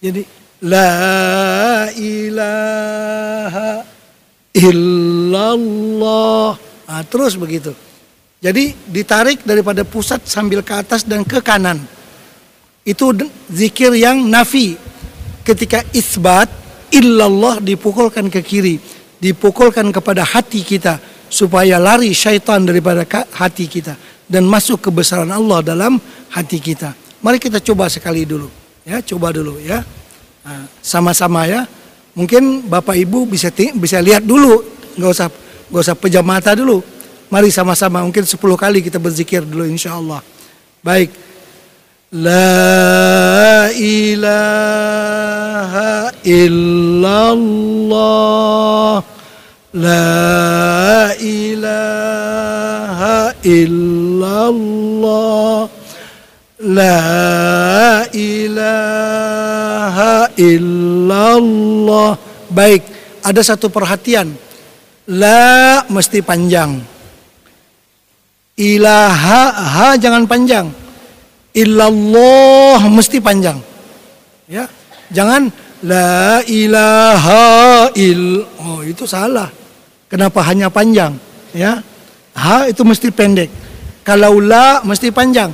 Jadi la ilaha illallah. Nah, terus begitu. Jadi ditarik daripada pusat sambil ke atas dan ke kanan. Itu zikir yang nafi. Ketika isbat illallah dipukulkan ke kiri, dipukulkan kepada hati kita supaya lari syaitan daripada hati kita dan masuk kebesaran Allah dalam hati kita. Mari kita coba sekali dulu, ya, coba dulu ya. Nah, sama-sama ya. Mungkin Bapak Ibu bisa bisa lihat dulu, nggak usah nggak usah pejam mata dulu. Mari sama-sama mungkin 10 kali kita berzikir dulu insya Allah. Baik. La ilaha illallah La ilaha illallah. La ilaha illallah. Baik, ada satu perhatian. La mesti panjang. Ilaha ha jangan panjang. Illallah mesti panjang. Ya jangan la ilaha il oh itu salah. Kenapa hanya panjang? Ya ha itu mesti pendek kalau la mesti panjang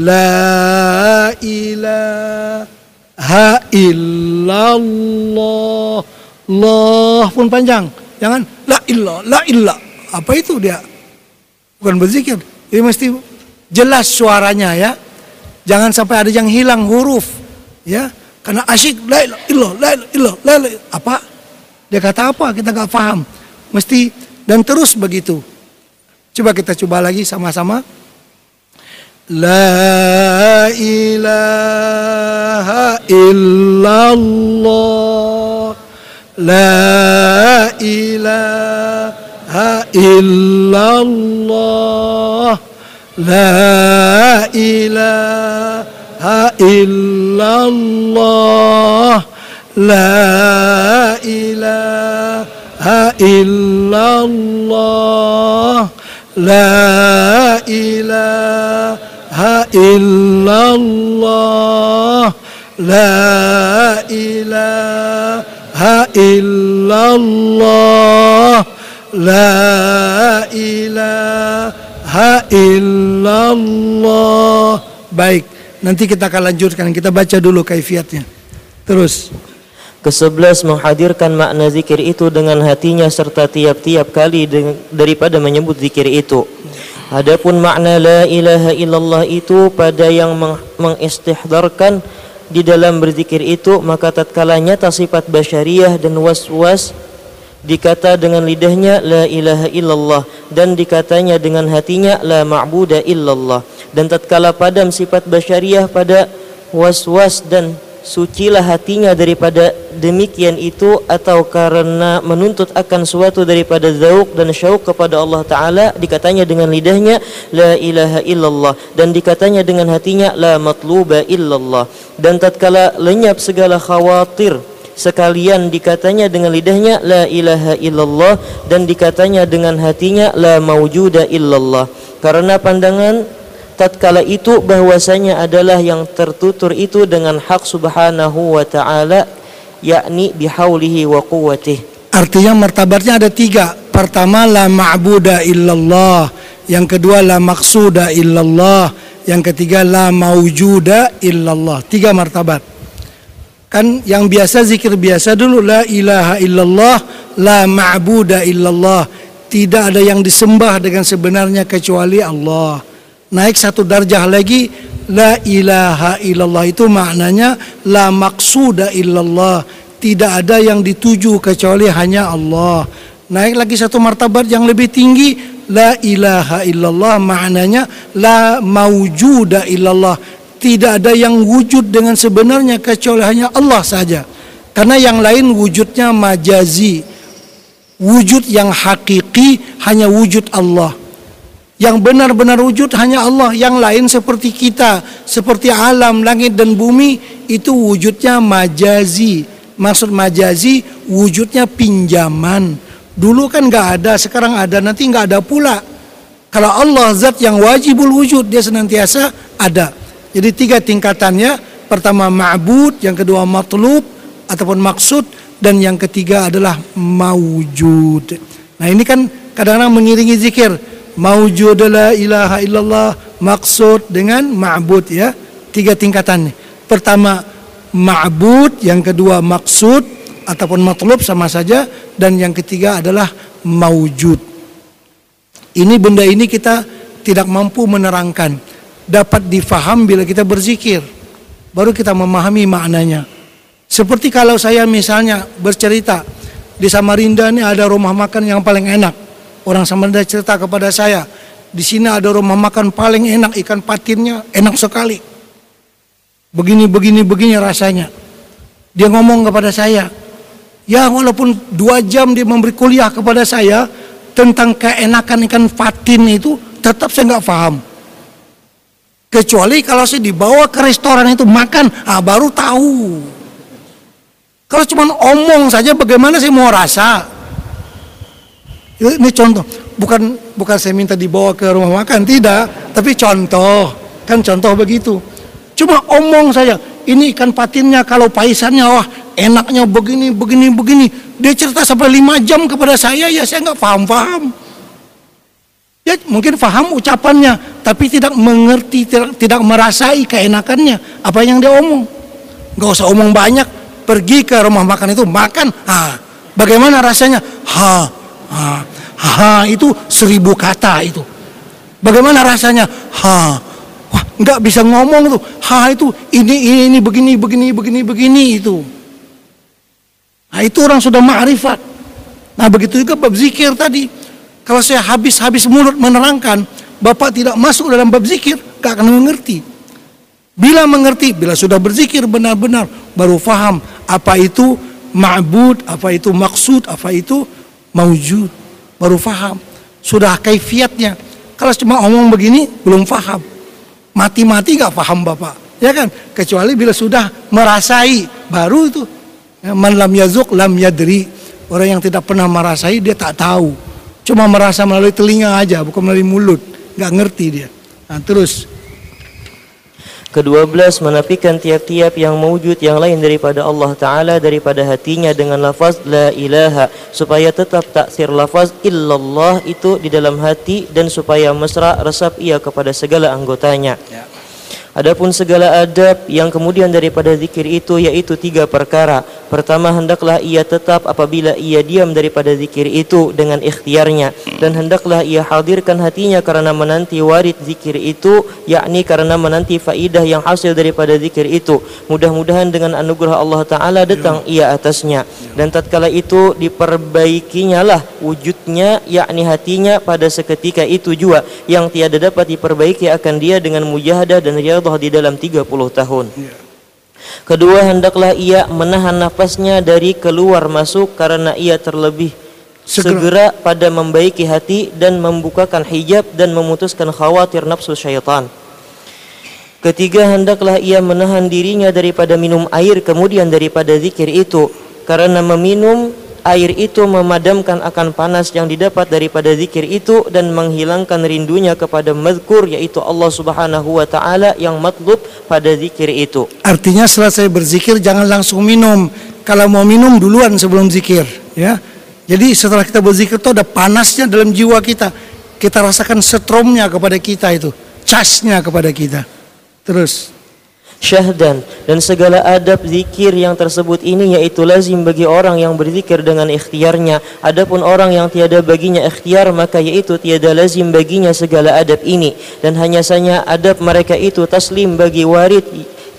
la ilaha illallah Allah pun panjang jangan la illah la illah apa itu dia bukan berzikir. Ini mesti jelas suaranya ya. Jangan sampai ada yang hilang huruf ya. Karena asyik la illallah, la illallah, la ilaha apa? Dia kata apa? Kita nggak paham. Mesti dan terus begitu. Coba kita coba lagi sama-sama. La ilaha illallah. La ilaha illallah. La ilaha illallah. La ilaha illallah La ilaha illallah La ilaha illallah La ilaha illallah. Baik, nanti kita akan lanjutkan. Kita baca dulu kaifiatnya. Terus. Kesebelas menghadirkan makna zikir itu dengan hatinya serta tiap-tiap kali daripada menyebut zikir itu. Adapun makna la ilaha illallah itu pada yang mengistihdarkan di dalam berzikir itu maka tatkala nyata sifat basyariah dan was-was dikata dengan lidahnya la ilaha illallah dan dikatanya dengan hatinya la ma'buda illallah dan tatkala padam sifat basyariah pada was-was dan sucilah hatinya daripada demikian itu atau karena menuntut akan suatu daripada zauk dan syauk kepada Allah taala dikatanya dengan lidahnya la ilaha illallah dan dikatanya dengan hatinya la matluba illallah. Dan tatkala lenyap segala khawatir sekalian dikatanya dengan lidahnya la ilaha illallah dan dikatanya dengan hatinya la maujuda illallah. Karena pandangan tatkala itu bahwasanya adalah yang tertutur itu dengan hak subhanahu wa ta'ala yakni bihaulihi wa quwwatih artinya martabatnya ada tiga. Pertama la ma'buda illallah. Yang kedua la maksuda illallah. Yang ketiga la maujuda illallah. Tiga martabat. Kan yang biasa zikir biasa dulu la ilaha illallah la ma'buda illallah. Tidak ada yang disembah dengan sebenarnya kecuali Allah. Naik satu darjah lagi la ilaha illallah itu maknanya la maksuda illallah. Tidak ada yang dituju kecuali hanya Allah. Naik lagi satu martabat yang lebih tinggi la ilaha illallah maknanya la maujuda illallah tidak ada yang wujud dengan sebenarnya kecuali hanya Allah saja. Karena yang lain wujudnya majazi. Wujud yang hakiki hanya wujud Allah. Yang benar-benar wujud hanya Allah. Yang lain seperti kita, seperti alam, langit dan bumi itu wujudnya majazi. Maksud majazi wujudnya pinjaman. Dulu kan nggak ada, sekarang ada, nanti nggak ada pula. Kalau Allah zat yang wajibul wujud dia senantiasa ada. Jadi tiga tingkatannya. Pertama ma'bud, yang kedua matlub ataupun maksud dan yang ketiga adalah maujud. Nah, ini kan kadang-kadang mengiringi zikir. Maujud la ilaha illallah maksud dengan ma'bud ya. Tiga tingkatan. Pertama ma'bud, yang kedua maksud ataupun matlub sama saja dan yang ketiga adalah maujud. Ini benda ini kita tidak mampu menerangkan. Dapat difaham bila kita berzikir. Baru kita memahami maknanya. Seperti kalau saya misalnya bercerita di Samarinda ini ada rumah makan yang paling enak. Orang Samarinda cerita kepada saya, di sini ada rumah makan paling enak ikan patinnya enak sekali. Begini begini begini rasanya. Dia ngomong kepada saya, ya walaupun dua jam dia memberi kuliah kepada saya tentang keenakan ikan patin itu, tetap saya nggak paham. Kecuali kalau saya dibawa ke restoran itu makan, ah baru tahu. Kalau cuma omong saja bagaimana saya mau rasa? Ini contoh, bukan bukan saya minta dibawa ke rumah makan, tidak, tapi contoh, kan contoh begitu. Cuma omong saja, ini ikan patinnya kalau paisannya wah enaknya begini begini begini. Dia cerita sampai lima jam kepada saya ya saya nggak paham paham. Ya mungkin paham ucapannya, tapi tidak mengerti, tidak, tidak merasai keenakannya apa yang dia omong. Gak usah omong banyak, pergi ke rumah makan itu makan. Ha, bagaimana rasanya? Ha, ha, ha itu seribu kata itu. Bagaimana rasanya? Ha, wah nggak bisa ngomong tuh. Ha itu ini ini ini begini begini begini begini itu. Nah itu orang sudah ma'rifat. Nah begitu juga bab zikir tadi. Kalau saya habis-habis mulut menerangkan, Bapak tidak masuk dalam bab zikir, gak akan mengerti. Bila mengerti, bila sudah berzikir benar-benar, baru faham apa itu ma'bud, apa itu maksud, apa itu maujud. Baru faham. Sudah kaifiatnya. Kalau cuma omong begini, belum faham. Mati-mati gak faham Bapak. Ya kan? Kecuali bila sudah merasai, baru itu. Man lam yazuk lam yadri. Orang yang tidak pernah merasai, dia tak tahu. Cuma merasa melalui telinga aja, bukan melalui mulut. Nggak ngerti dia. Nah, terus. Kedua belas menafikan tiap-tiap yang mewujud yang lain daripada Allah Ta'ala daripada hatinya dengan lafaz La ilaha supaya tetap taksir lafaz illallah itu di dalam hati dan supaya mesra resap ia kepada segala anggotanya. Ya. Adapun segala adab yang kemudian daripada zikir itu yaitu tiga perkara. Pertama hendaklah ia tetap apabila ia diam daripada zikir itu dengan ikhtiarnya. Dan hendaklah ia hadirkan hatinya karena menanti warid zikir itu yakni karena menanti faidah yang hasil daripada zikir itu. Mudah-mudahan dengan anugerah Allah taala datang ia atasnya. Dan tatkala itu diperbaikinya lah wujudnya yakni hatinya pada seketika itu juga. Yang tiada dapat diperbaiki akan dia dengan mujahadah dan riyadhah riadah di dalam 30 tahun. Ya. Kedua hendaklah ia menahan nafasnya dari keluar masuk karena ia terlebih segera. segera pada membaiki hati dan membukakan hijab dan memutuskan khawatir nafsu syaitan. Ketiga hendaklah ia menahan dirinya daripada minum air kemudian daripada zikir itu karena meminum air itu memadamkan akan panas yang didapat daripada zikir itu dan menghilangkan rindunya kepada mazkur yaitu Allah Subhanahu wa taala yang matlub pada zikir itu. Artinya selesai berzikir jangan langsung minum. Kalau mau minum duluan sebelum zikir, ya. Jadi setelah kita berzikir itu ada panasnya dalam jiwa kita. Kita rasakan setromnya kepada kita itu, casnya kepada kita. Terus syahdan. Dan segala adab zikir yang tersebut ini yaitu lazim bagi orang yang berzikir dengan ikhtiarnya. Adapun orang yang tiada baginya ikhtiar maka yaitu tiada lazim baginya segala adab ini. Dan hanya saja adab mereka itu taslim bagi warid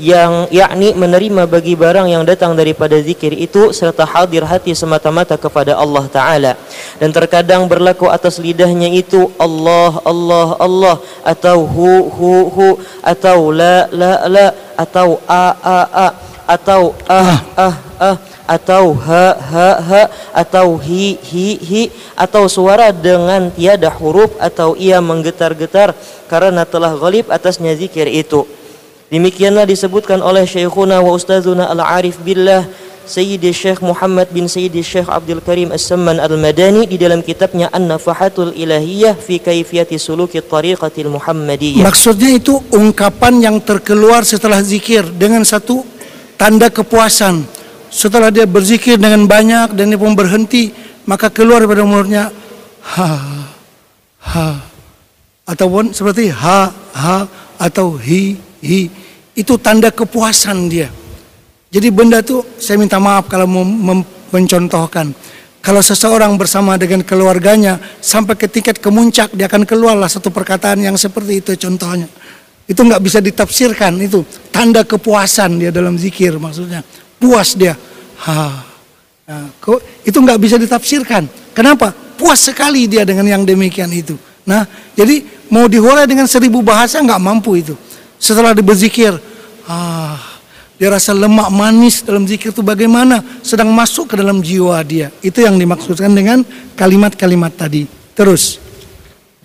yang yakni menerima bagi barang yang datang daripada zikir itu serta hadir hati semata-mata kepada Allah taala. Dan terkadang berlaku atas lidahnya itu Allah Allah Allah atau hu hu hu atau la la la atau a a a atau ah ah ah atau ha ha ha atau hi hi hi atau suara dengan tiada huruf atau ia menggetar-getar karena telah ghalib atasnya zikir itu Demikianlah disebutkan oleh Syekhuna wa Ustazuna Al-Arif Billah Sayyidi Syekh Muhammad bin Sayyidi Syekh Abdul Karim As-Samman Al-Madani di dalam kitabnya An-Nafahatul Ilahiyah fi Kaifiyati Suluki Tariqatil Muhammadiyah. Maksudnya itu ungkapan yang terkeluar setelah zikir dengan satu tanda kepuasan. Setelah dia berzikir dengan banyak dan dia pun berhenti, maka keluar pada mulutnya ha ha ataupun seperti ha ha atau hi hi itu tanda kepuasan dia. Jadi benda itu saya minta maaf kalau mau mencontohkan. Kalau seseorang bersama dengan keluarganya sampai ke tingkat kemuncak dia akan keluarlah satu perkataan yang seperti itu contohnya. Itu nggak bisa ditafsirkan itu tanda kepuasan dia dalam zikir maksudnya puas dia. Ha. Nah, itu nggak bisa ditafsirkan. Kenapa? Puas sekali dia dengan yang demikian itu. Nah, jadi mau dihurai dengan seribu bahasa nggak mampu itu. Setelah berzikir, ah, dia rasa lemak manis dalam zikir itu bagaimana? Sedang masuk ke dalam jiwa dia. Itu yang dimaksudkan dengan kalimat-kalimat tadi. Terus.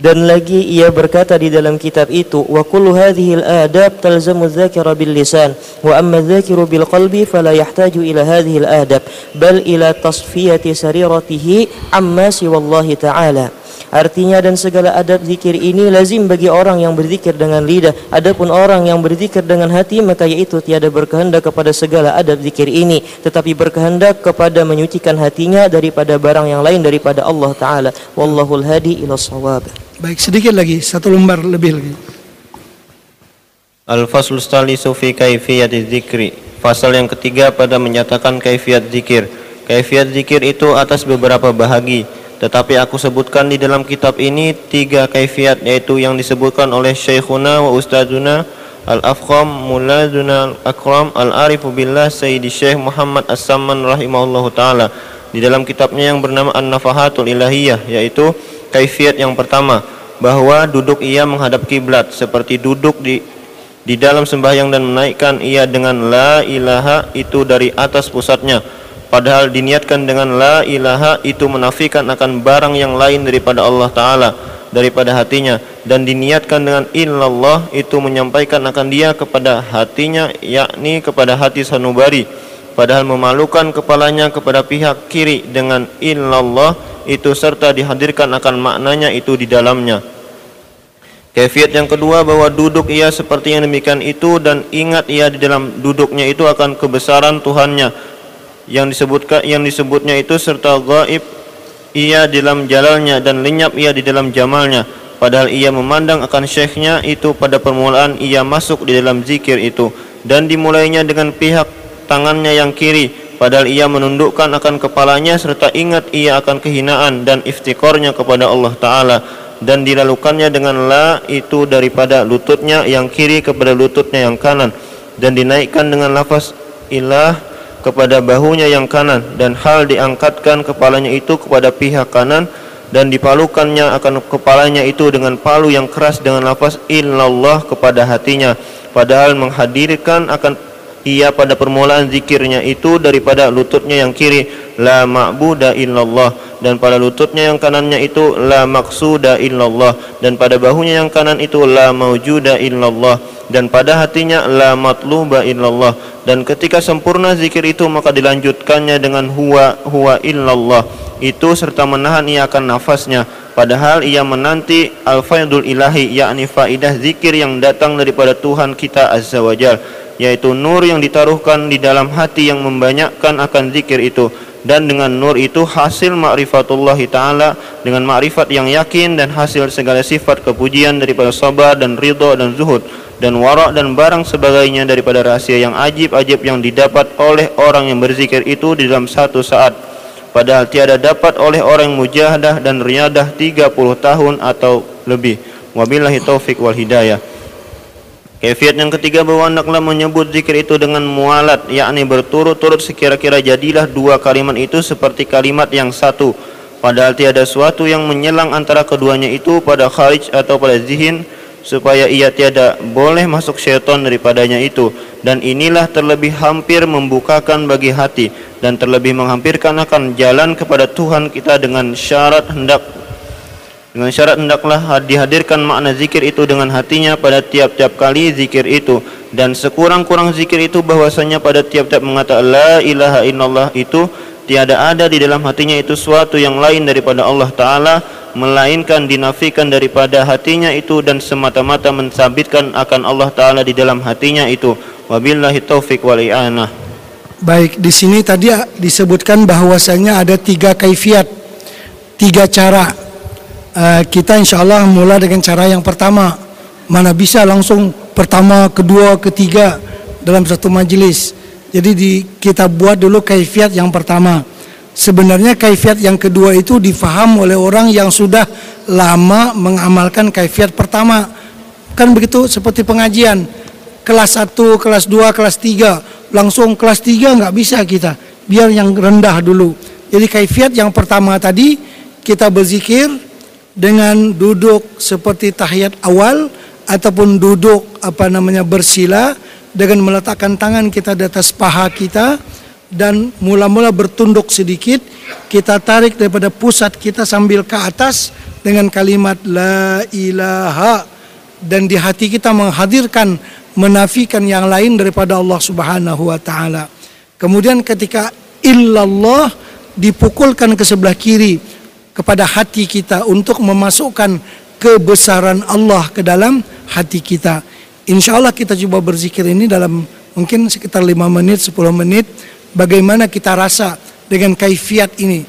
Dan lagi ia berkata di dalam kitab itu, wa kullu hadhihi al-adab talzamu dzakira bil lisan, wa amma dzakiru bil qalbi fala yahtaju ila hadhihi al-adab, bal ila tasfiyati sariratihi amma siwallahi ta'ala. Artinya dan segala adab zikir ini lazim bagi orang yang berzikir dengan lidah. Adapun orang yang berzikir dengan hati maka yaitu tiada berkehendak kepada segala adab zikir ini, tetapi berkehendak kepada menyucikan hatinya daripada barang yang lain daripada Allah taala. Wallahul hadi ila shawab. Baik, sedikit lagi, satu lembar lebih lagi. Al-Fasl Stalisu fi kaifiyati dzikri. Pasal yang ketiga pada menyatakan kaifiat zikir. Kaifiat zikir itu atas beberapa bahagi, tetapi aku sebutkan di dalam kitab ini tiga kaifiat yaitu yang disebutkan oleh Syekhuna wa Ustazuna Al-Afkham Mulazuna Al-Akram Al-Arifu Billah Sayyidi Syekh Muhammad As-Samman rahimahullahu taala. Di dalam kitabnya yang bernama An-Nafahatul Ilahiyah yaitu kaifiat yang pertama bahwa duduk ia menghadap kiblat seperti duduk di di dalam sembahyang dan menaikkan ia dengan la ilaha itu dari atas pusatnya padahal diniatkan dengan la ilaha itu menafikan akan barang yang lain daripada Allah taala daripada hatinya. Dan diniatkan dengan illallah itu menyampaikan akan dia kepada hatinya yakni kepada hati sanubari. Padahal memalukan kepalanya kepada pihak kiri dengan illallah itu serta dihadirkan akan maknanya itu di dalamnya. Kefiat yang kedua bahwa duduk ia seperti yang demikian itu dan ingat ia di dalam duduknya itu akan kebesaran Tuhannya yang disebutkan yang disebutnya itu serta gaib ia di dalam jalalnya dan lenyap ia di dalam jamalnya. Padahal ia memandang akan syekhnya itu pada permulaan ia masuk di dalam zikir itu. Dan dimulainya dengan pihak tangannya yang kiri. Padahal ia menundukkan akan kepalanya serta ingat ia akan kehinaan dan iftikornya kepada Allah Ta'ala. Dan dilalukannya dengan la itu daripada lututnya yang kiri kepada lututnya yang kanan. Dan dinaikkan dengan lafaz ilah kepada bahunya yang kanan dan hal diangkatkan kepalanya itu kepada pihak kanan dan dipalukannya akan kepalanya itu dengan palu yang keras dengan lafaz illallah kepada hatinya. Padahal menghadirkan akan ia pada permulaan zikirnya itu daripada lututnya yang kiri. La ma'buda illallah dan pada lututnya yang kanannya itu la maqsuda illallah dan pada bahunya yang kanan itu la maujuda illallah dan pada hatinya la matluba illallah dan ketika sempurna zikir itu maka dilanjutkannya dengan huwa huwa illallah itu serta menahan ia akan nafasnya padahal ia menanti al-faidul ilahi yakni faidah zikir yang datang daripada Tuhan kita azza wajal yaitu nur yang ditaruhkan di dalam hati yang membanyakkan akan zikir itu dan dengan nur itu hasil ma'rifatullah taala dengan ma'rifat yang yakin dan hasil segala sifat kepujian daripada sabar dan ridha dan zuhud dan wara dan barang sebagainya daripada rahasia yang ajib-ajib yang didapat oleh orang yang berzikir itu di dalam satu saat. Padahal tiada dapat oleh orang yang mujahadah dan riadah 30 tahun atau lebih. Wabillahi taufik wal hidayah Kefiat yang ketiga bahwa hendaklah menyebut zikir itu dengan mualat yakni berturut-turut sekira-kira jadilah dua kalimat itu seperti kalimat yang satu. Padahal tiada suatu yang menyelang antara keduanya itu pada kharij atau pada zihin supaya ia tiada boleh masuk syaitan daripadanya itu. Dan inilah terlebih hampir membukakan bagi hati dan terlebih menghampirkan akan jalan kepada Tuhan kita dengan syarat hendak Dengan syarat hendaklah dihadirkan makna zikir itu dengan hatinya pada tiap-tiap kali zikir itu. Dan sekurang-kurang zikir itu bahwasanya pada tiap-tiap mengatakan la ilaha illallah itu tiada ada di dalam hatinya itu suatu yang lain daripada Allah taala melainkan dinafikan daripada hatinya itu dan semata-mata mensabitkan akan Allah taala di dalam hatinya itu. Wabillahi taufik wal i'anah. Baik, di sini tadi disebutkan bahwasanya ada tiga kaifiat, tiga cara. Uh, kita insya Allah mulai dengan cara yang pertama. Mana bisa langsung pertama, kedua, ketiga dalam satu majelis. Jadi di, kita buat dulu kaifiat yang pertama. Sebenarnya kaifiat yang kedua itu difaham oleh orang yang sudah lama mengamalkan kaifiat pertama. Kan begitu seperti pengajian. Kelas 1, kelas 2, kelas 3 langsung kelas 3 nggak bisa kita biar yang rendah dulu jadi kaifiat yang pertama tadi kita berzikir dengan duduk seperti tahiyat awal ataupun duduk apa namanya bersila dengan meletakkan tangan kita di atas paha kita dan mula-mula bertunduk sedikit kita tarik daripada pusat kita sambil ke atas dengan kalimat la ilaha dan di hati kita menghadirkan menafikan yang lain daripada Allah Subhanahu wa taala. Kemudian ketika illallah dipukulkan ke sebelah kiri kepada hati kita untuk memasukkan kebesaran Allah ke dalam hati kita. Insya Allah kita coba berzikir ini dalam mungkin sekitar 5 menit, 10 menit. Bagaimana kita rasa dengan kaifiat ini.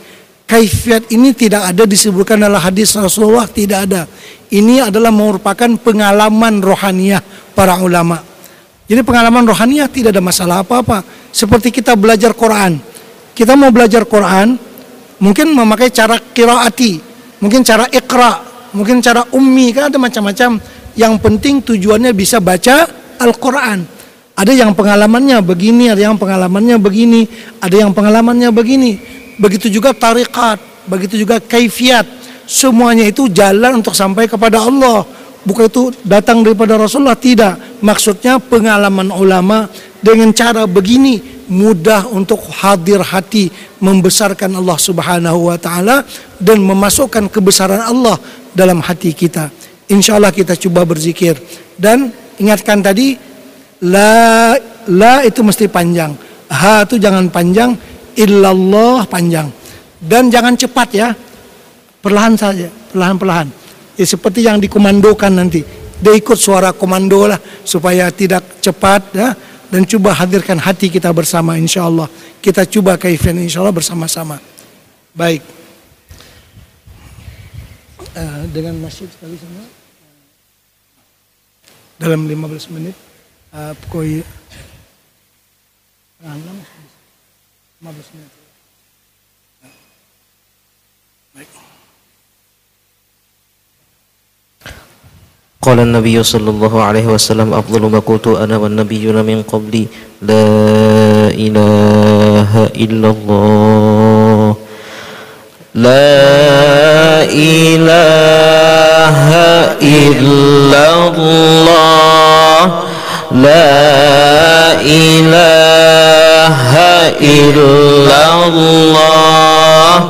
Kaifiat ini tidak ada disebutkan dalam hadis Rasulullah, tidak ada. Ini adalah merupakan pengalaman rohaniah para ulama. Jadi pengalaman rohaniah tidak ada masalah apa-apa. Seperti kita belajar Quran. Kita mau belajar Quran, mungkin memakai cara kiraati, mungkin cara ikra, mungkin cara ummi, kan ada macam-macam. Yang penting tujuannya bisa baca Al-Quran. Ada yang pengalamannya begini, ada yang pengalamannya begini, ada yang pengalamannya begini. Begitu juga tarikat, begitu juga kaifiat semuanya itu jalan untuk sampai kepada Allah bukan itu datang daripada Rasulullah tidak. Maksudnya pengalaman ulama dengan cara begini mudah untuk hadir hati membesarkan Allah Subhanahu wa taala dan memasukkan kebesaran Allah dalam hati kita. Insya Allah kita coba berzikir. Dan ingatkan tadi la la itu mesti panjang. Ha itu jangan panjang illallah panjang. Dan jangan cepat ya. Perlahan saja, perlahan-perlahan. Ya, seperti yang dikomandokan nanti. Dia ikut suara komando lah supaya tidak cepat ya dan coba hadirkan hati kita bersama insya Allah. Kita coba kaifian insya Allah bersama-sama. Baik. Uh, dengan masjid sekali semua dalam 15 menit uh, pukul 6 15 menit. قال النبي صلى الله عليه وسلم أفضل ما قلت أنا والنبيون من قبلي لا إله إلا الله. لا إله إلا الله. لا إله إلا الله.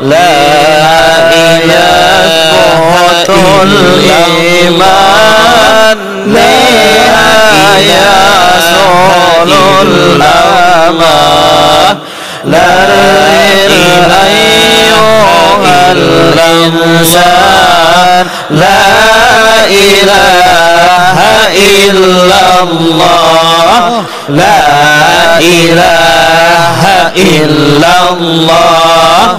لا إله إلا الإيمان لا يزول الأمان لا إله أيها الإنسان لا إله إلا الله لا إله إلا الله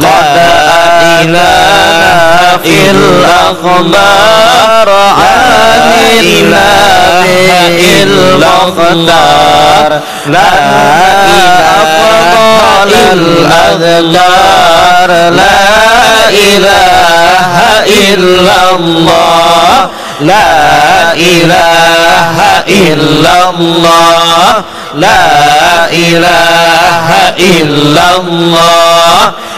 لا إله في الأخبار عن إله المختار لا أفضل الأذكار لا إله إلا الله. لا إله إلا الله. لا إله إلا الله.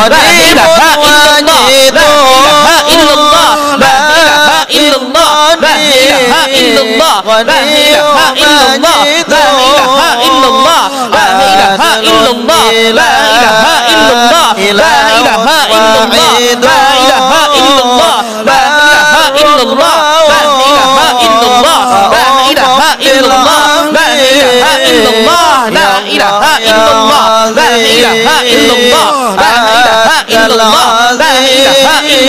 الله لا إله إلا الله لا إله إلا الله لا إله إلا الله لا إله إلا الله لا إله إلا الله لا إله إلا الله لا إله إلا الله لا إله إلا الله لا إله إلا الله لا إله إلا الله لا إله إلا الله لا إله إلا الله لا إله إلا الله لا إله إلا الله لا إله إلا الله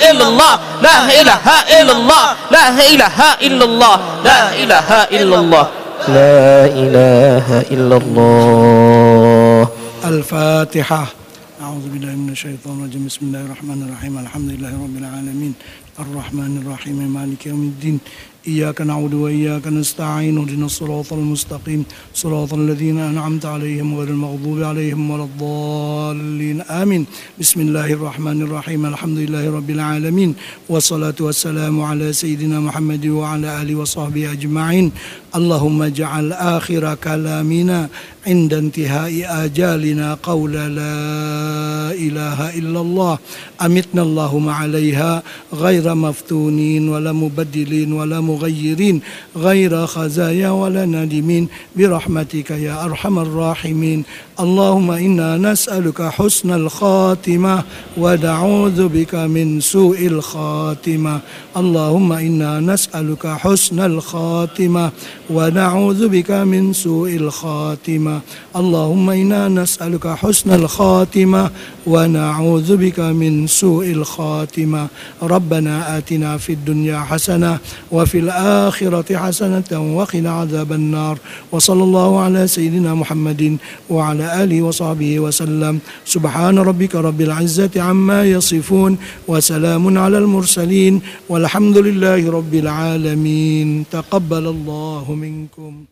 ilaha illallah la ilaha illallah la ilaha illallah la ilaha illallah la ilaha illallah لا إله إلا الله الفاتحة. أعوذ بالله من الشيطان الرجيم. بسم الله الرحمن الرحيم. الحمد لله رب العالمين. الرحمن الرحيم. مالك يوم الدين. إياك نعبد وإياك نستعين اهدنا الصراط المستقيم. صراط الذين أنعمت عليهم غير المغضوب عليهم ولا الضالين. آمين. بسم الله الرحمن الرحيم. الحمد لله رب العالمين. والصلاة والسلام على سيدنا محمد وعلى آله وصحبه أجمعين. اللهم اجعل آخر كلامنا عند انتهاء آجالنا قول لا إله إلا الله. أمتنا اللهم عليها غير مفتونين ولا مبدلين ولا مغيرين غير خزايا ولا نادمين. برحمتك يا أرحم الراحمين. اللهم إنا نسألك حسن الخاتمة ونعوذ بك من سوء الخاتمة. اللهم إنا نسألك حسن الخاتمة ونعوذ بك من سوء الخاتمة. اللهم إنا نسألك حسن الخاتمة ونعوذ بك من سوء الخاتمة. ربنا آتنا في الدنيا حسنة وفي الآخرة حسنة وقنا عذاب النار. وصلى الله على سيدنا محمد وعلى آله وصحبه وسلم. سبحان ربك رب العزة عما يصفون وسلام على المرسلين. والحمد لله رب العالمين. تقبل الله منكم.